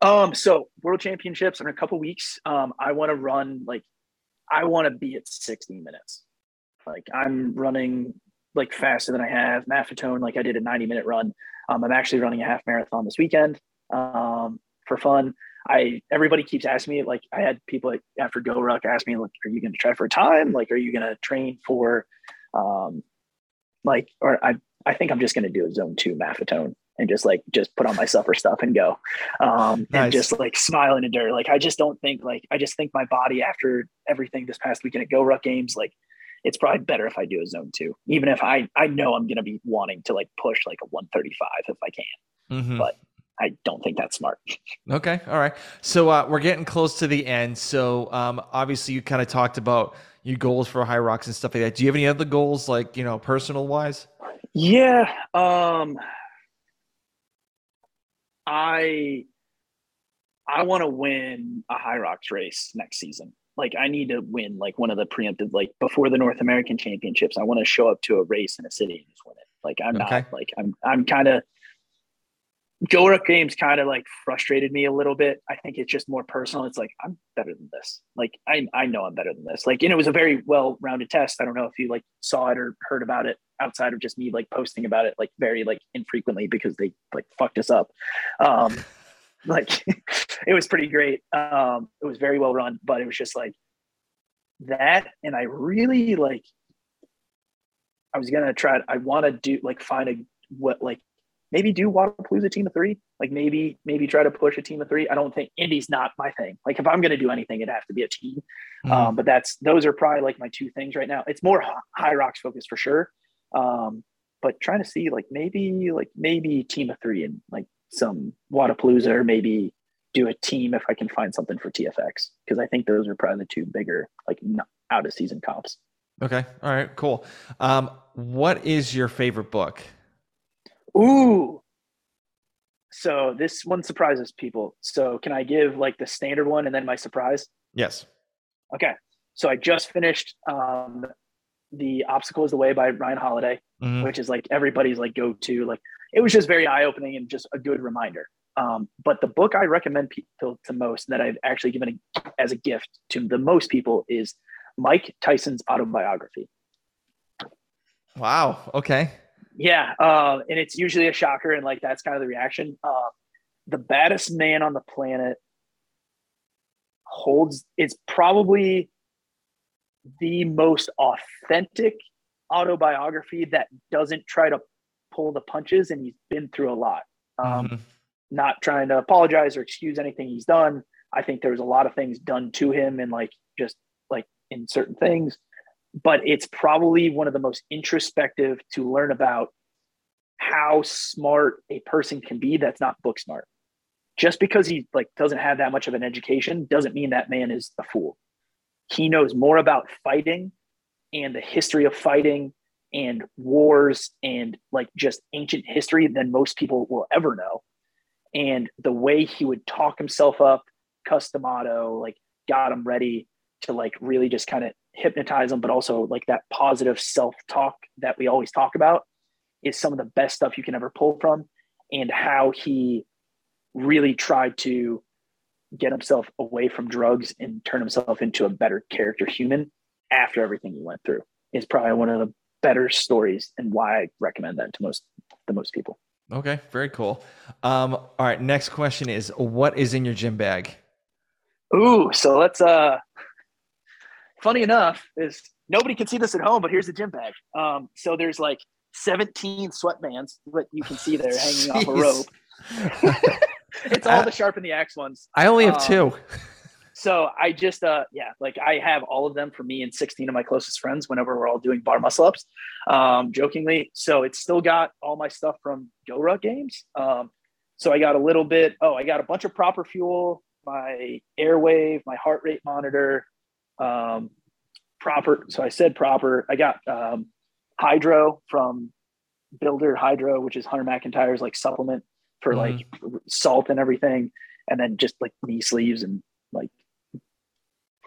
Speaker 2: Um, so world championships in a couple weeks. Um, I want to run like, I want to be at 60 minutes. Like I'm running like faster than I have Maffetone. Like I did a 90 minute run. Um, I'm actually running a half marathon this weekend, um, for fun. I everybody keeps asking me like I had people like after GoRuck ask me like are you going to try for a time like are you going to train for um like or I I think I'm just going to do a zone 2 Maffetone and just like just put on my supper stuff and go um nice. and just like smile in the dirt like I just don't think like I just think my body after everything this past weekend at GoRuck games like it's probably better if I do a zone 2 even if I I know I'm going to be wanting to like push like a 135 if I can mm-hmm. but I don't think that's smart.
Speaker 1: Okay. All right. So uh, we're getting close to the end. So um, obviously, you kind of talked about your goals for Hyrox and stuff like that. Do you have any other goals, like you know, personal wise?
Speaker 2: Yeah. Um, I I want to win a Hyrox race next season. Like I need to win like one of the preemptive like before the North American Championships. I want to show up to a race in a city and just win it. Like I'm okay. not like I'm I'm kind of GoRuck games kind of like frustrated me a little bit. I think it's just more personal. It's like I'm better than this. Like I I know I'm better than this. Like and it was a very well rounded test. I don't know if you like saw it or heard about it outside of just me like posting about it like very like infrequently because they like fucked us up. Um like it was pretty great. Um it was very well run, but it was just like that and I really like I was gonna try I want to do like find a what like maybe do Wodapalooza team of three. Like maybe maybe try to push a team of three. I don't think Indy's not my thing. Like if I'm going to do anything, it'd have to be a team. Mm-hmm. Um, but that's those are probably like my two things right now. It's more Hyrox focus for sure. Um, but trying to see like maybe like maybe team of three and like some Wodapalooza or maybe do a team if I can find something for TFX because I think those are probably the two bigger like out of season comps.
Speaker 1: Okay. All right. Cool. Um, what is your favorite book?
Speaker 2: Ooh. So this one surprises people. So can I give like the standard one and then my surprise?
Speaker 1: Yes.
Speaker 2: Okay. So I just finished um, the obstacle is the way by Ryan Holiday, mm-hmm. which is like everybody's like go to. Like it was just very eye opening and just a good reminder. Um, but the book I recommend people to most that I've actually given a, as a gift to the most people is Mike Tyson's autobiography.
Speaker 1: Wow. Okay.
Speaker 2: Yeah, uh, and it's usually a shocker, and like that's kind of the reaction. Uh, the baddest man on the planet holds it's probably the most authentic autobiography that doesn't try to pull the punches, and he's been through a lot. Um, mm-hmm. Not trying to apologize or excuse anything he's done. I think there's a lot of things done to him, and like just like in certain things but it's probably one of the most introspective to learn about how smart a person can be that's not book smart. Just because he like doesn't have that much of an education doesn't mean that man is a fool. He knows more about fighting and the history of fighting and wars and like just ancient history than most people will ever know. And the way he would talk himself up Cus D'Amato like got him ready to like really just kind of hypnotize them, but also like that positive self talk that we always talk about is some of the best stuff you can ever pull from, and how he really tried to get himself away from drugs and turn himself into a better character human after everything he went through is probably one of the better stories and why I recommend that to most the most people.
Speaker 1: Okay, very cool. Um, all right, next question is what is in your gym bag?
Speaker 2: Ooh, so let's uh funny enough, is nobody can see this at home, but here's the gym bag. Um, so there's like 17 sweatbands that you can see there hanging off a rope. it's all the sharp and the axe ones.
Speaker 1: I only have um, two.
Speaker 2: So I just uh yeah, like I have all of them for me and 16 of my closest friends whenever we're all doing bar muscle ups. Um, jokingly. So it's still got all my stuff from GoRuck games. Um, so I got a little bit, oh, I got a bunch of proper fuel, my airwave, my heart rate monitor, um, proper. So I said proper. I got um, hydro from Builder Hydro, which is Hunter McIntyre's like supplement for mm-hmm. like salt and everything, and then just like knee sleeves and like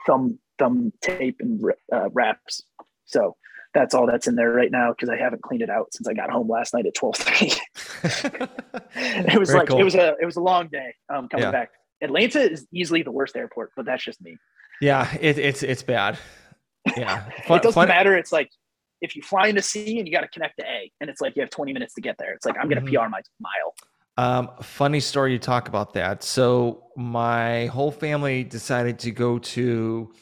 Speaker 2: thumb thumb tape and uh, wraps. So that's all that's in there right now because I haven't cleaned it out since I got home last night at twelve thirty. it was Very like cool. it was a it was a long day um, coming yeah. back. Atlanta is easily the worst airport, but that's just me.
Speaker 1: Yeah, it, it's it's bad. Yeah,
Speaker 2: fun, it doesn't fun. matter. It's like if you fly into C and you got to connect to A, and it's like you have 20 minutes to get there. It's like I'm going to mm-hmm. PR my mile.
Speaker 1: Um, funny story you talk about that. So my whole family decided to go to,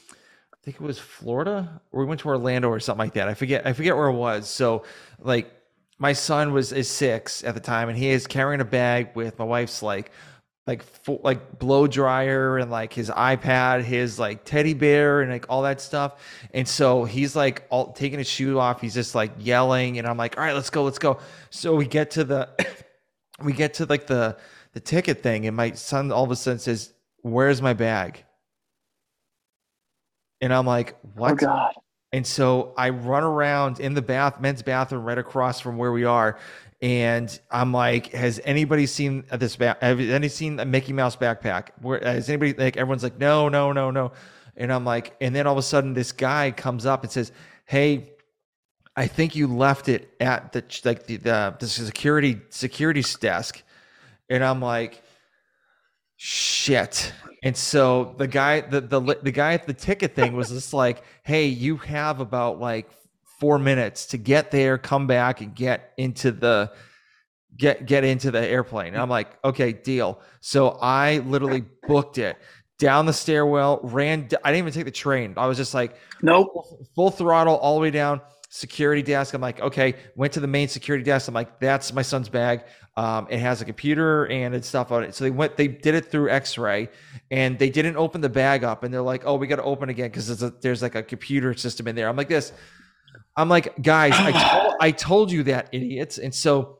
Speaker 1: I think it was Florida, or we went to Orlando or something like that. I forget. I forget where it was. So like my son was is six at the time, and he is carrying a bag with my wife's like like full, like blow dryer and like his iPad, his like teddy bear and like all that stuff. And so he's like all taking his shoe off. He's just like yelling, and I'm like, all right, let's go, let's go. So we get to the we get to like the the ticket thing, and my son all of a sudden says, "Where's my bag?" And I'm like, oh, "What?"
Speaker 2: Oh God.
Speaker 1: And so I run around in the bath, men's bathroom right across from where we are, and I'm like, has anybody seen this back? Have any seen a Mickey Mouse backpack? Where has anybody like? Everyone's like, no, no, no, no. And I'm like, and then all of a sudden, this guy comes up and says, "Hey, I think you left it at the like the the, the security security desk." And I'm like, shit. And so the guy, the the the guy at the ticket thing was just like, "Hey, you have about like four minutes to get there, come back, and get into the get get into the airplane. And I'm like, okay, deal. So I literally booked it down the stairwell, ran. I didn't even take the train. I was just like,
Speaker 2: nope,
Speaker 1: full, full throttle all the way down. Security desk. I'm like, okay. Went to the main security desk. I'm like, that's my son's bag. Um, it has a computer and it's stuff on it. So they went, they did it through X-ray, and they didn't open the bag up. And they're like, oh, we got to open again because there's, there's like a computer system in there. I'm like, this I'm like, guys, I told, I told you that, idiots. And so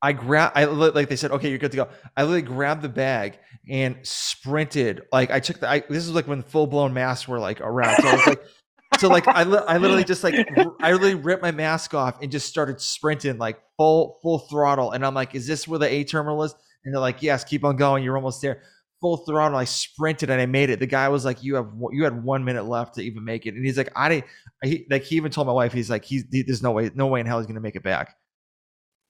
Speaker 1: I grab, I like they said, okay, you're good to go. I literally grabbed the bag and sprinted. Like I took the, I, this is like when full blown masks were like around. So I was like, so like I, li- I literally just like I literally ripped my mask off and just started sprinting like full full throttle. And I'm like, is this where the A terminal is? And they're like, yes, keep on going. You're almost there full throttle. I sprinted and I made it. The guy was like, "You have you had one minute left to even make it," and he's like, "I didn't." He, like he even told my wife, he's like, "He's he, there's no way, no way in hell he's gonna make it back."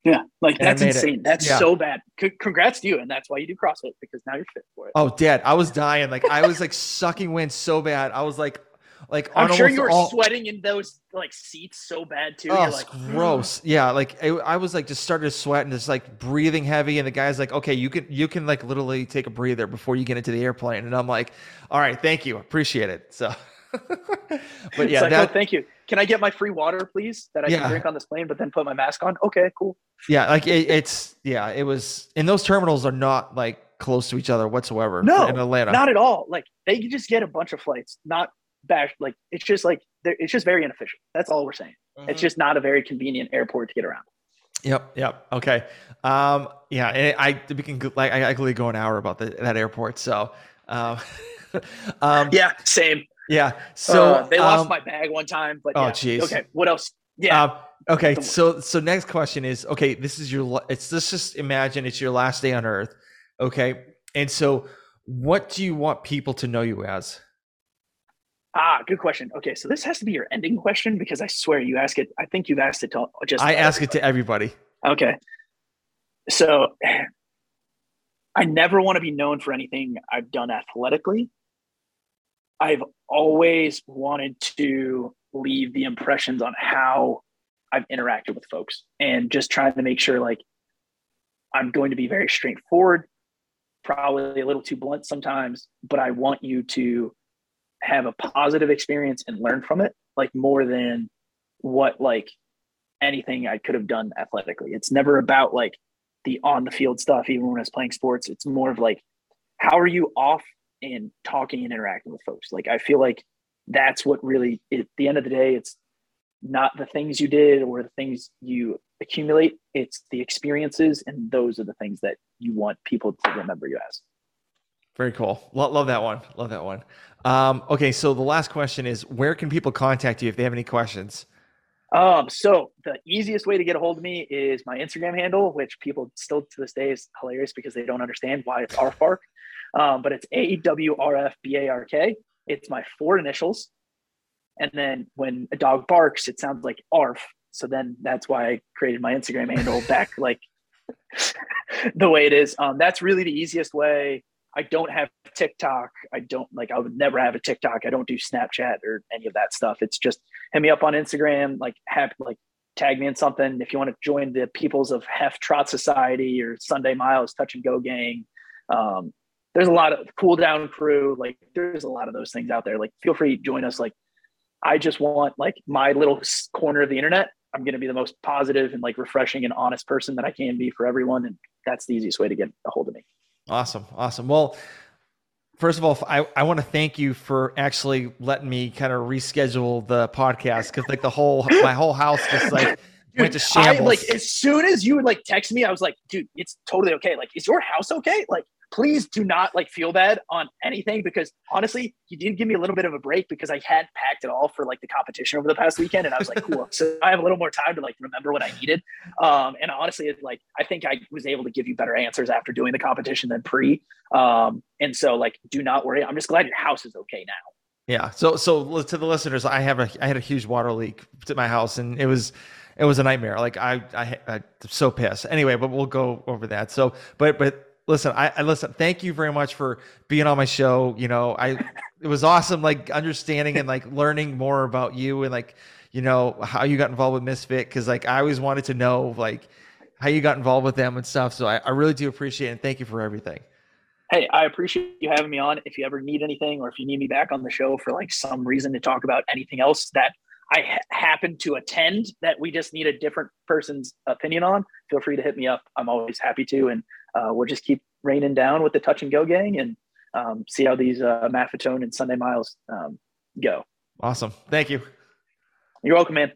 Speaker 2: Yeah, like and that's insane. It. That's yeah. so bad. C- congrats to you, and that's why you do CrossFit because now you're fit for it.
Speaker 1: Oh, Dad, I was dying. Like I was like sucking wind so bad. I was like, like
Speaker 2: I'm sure you were all... sweating in those like seats so bad too.
Speaker 1: Oh,
Speaker 2: You're like
Speaker 1: gross. Hmm. Yeah, like I, I, was like just started to sweat and just like breathing heavy. And the guy's like, "Okay, you can you can like literally take a breather before you get into the airplane." And I'm like, "All right, thank you, appreciate it." So, but yeah,
Speaker 2: like, that, oh, thank you. Can I get my free water, please, that I yeah. can drink on this plane, but then put my mask on? Okay, cool.
Speaker 1: Yeah, like it, it's yeah, it was. And those terminals are not like close to each other whatsoever.
Speaker 2: No,
Speaker 1: in Atlanta,
Speaker 2: not at all. Like they just get a bunch of flights, not bash like it's just like it's just very inefficient. That's all we're saying. Mm-hmm. It's just not a very convenient airport to get around.
Speaker 1: Yep. Yep. Okay. Um, yeah. I, we can like, I, I could go an hour about the, that airport. So, um,
Speaker 2: um, yeah, same.
Speaker 1: Yeah. So
Speaker 2: uh, they lost um, my bag one time, but oh,
Speaker 1: jeez.
Speaker 2: Okay. What else? Yeah. Uh,
Speaker 1: okay. So, so next question is, okay, this is your, it's, let's just imagine it's your last day on earth. Okay. And so what do you want people to know you as?
Speaker 2: Ah, good question. Okay, so this has to be your ending question because I swear you ask it. I think you've asked it to just.
Speaker 1: I ask it to everybody.
Speaker 2: Okay, so I never want to be known for anything I've done athletically. I've always wanted to leave the impressions on how I've interacted with folks and just trying to make sure like I'm going to be very straightforward, probably a little too blunt sometimes, but I want you to have a positive experience and learn from it, like more than what like anything I could have done athletically. It's never about like the on the field stuff, even when I was playing sports. It's more of like, how are you off and talking and interacting with folks? Like, I feel like that's what really, at the end of the day, it's not the things you did or the things you accumulate, it's the experiences. And those are the things that you want people to remember you as.
Speaker 1: Very cool. Love, that one. Love that one. Um, okay, so the last question is where can people contact you if they have any questions?
Speaker 2: Um, so the easiest way to get a hold of me is my Instagram handle, which people still to this day is hilarious because they don't understand why it's ARFBARK. Um, but it's A W R F B A R K. It's my four initials. And then when a dog barks, it sounds like ARF. So then that's why I created my Instagram handle back like the way it is. Um, that's really the easiest way. I don't have TikTok. I don't like, I would never have a TikTok. I don't do Snapchat or any of that stuff. It's just hit me up on Instagram, like have like tag me in something. If you want to join the Peoples of Hef Trot Society or Sunday Miles Touch and Go Gang, um, there's a lot of cool down crew. Like there's a lot of those things out there. Like feel free to join us. Like I just want like my little corner of the internet. I'm going to be the most positive and like refreshing and honest person that I can be for everyone. And that's the easiest way to get a hold of me.
Speaker 1: Awesome. Awesome. Well, first of all, I, I want to thank you for actually letting me kind of reschedule the podcast. Cause like the whole, my whole house just like dude, went to shambles.
Speaker 2: I, like as soon as you would like text me, I was like, dude, it's totally okay. Like, is your house okay? Like, please do not like feel bad on anything because honestly, you did give me a little bit of a break because I hadn't packed it all for like the competition over the past weekend, and I was like, cool. so I have a little more time to like remember what I needed. Um, and honestly, it's like I think I was able to give you better answers after doing the competition than pre. Um, and so like, do not worry. I'm just glad your house is okay now.
Speaker 1: Yeah. So so to the listeners, I have a I had a huge water leak at my house, and it was it was a nightmare. Like I I I'm so pissed. Anyway, but we'll go over that. So but but listen, I, I, listen. Thank you very much for being on my show. You know, I it was awesome, like understanding and like learning more about you and like you know how you got involved with Misfit because like I always wanted to know like how you got involved with them and stuff. So I, I really do appreciate it and thank you for everything.
Speaker 2: Hey, I appreciate you having me on. If you ever need anything or if you need me back on the show for like some reason to talk about anything else that I ha- happen to attend that we just need a different person's opinion on, feel free to hit me up. I'm always happy to. And uh, we'll just keep raining down with the touch and go gang and um, see how these uh, Maffetone and Sunday miles um, go.
Speaker 1: Awesome. Thank you.
Speaker 2: You're welcome, man.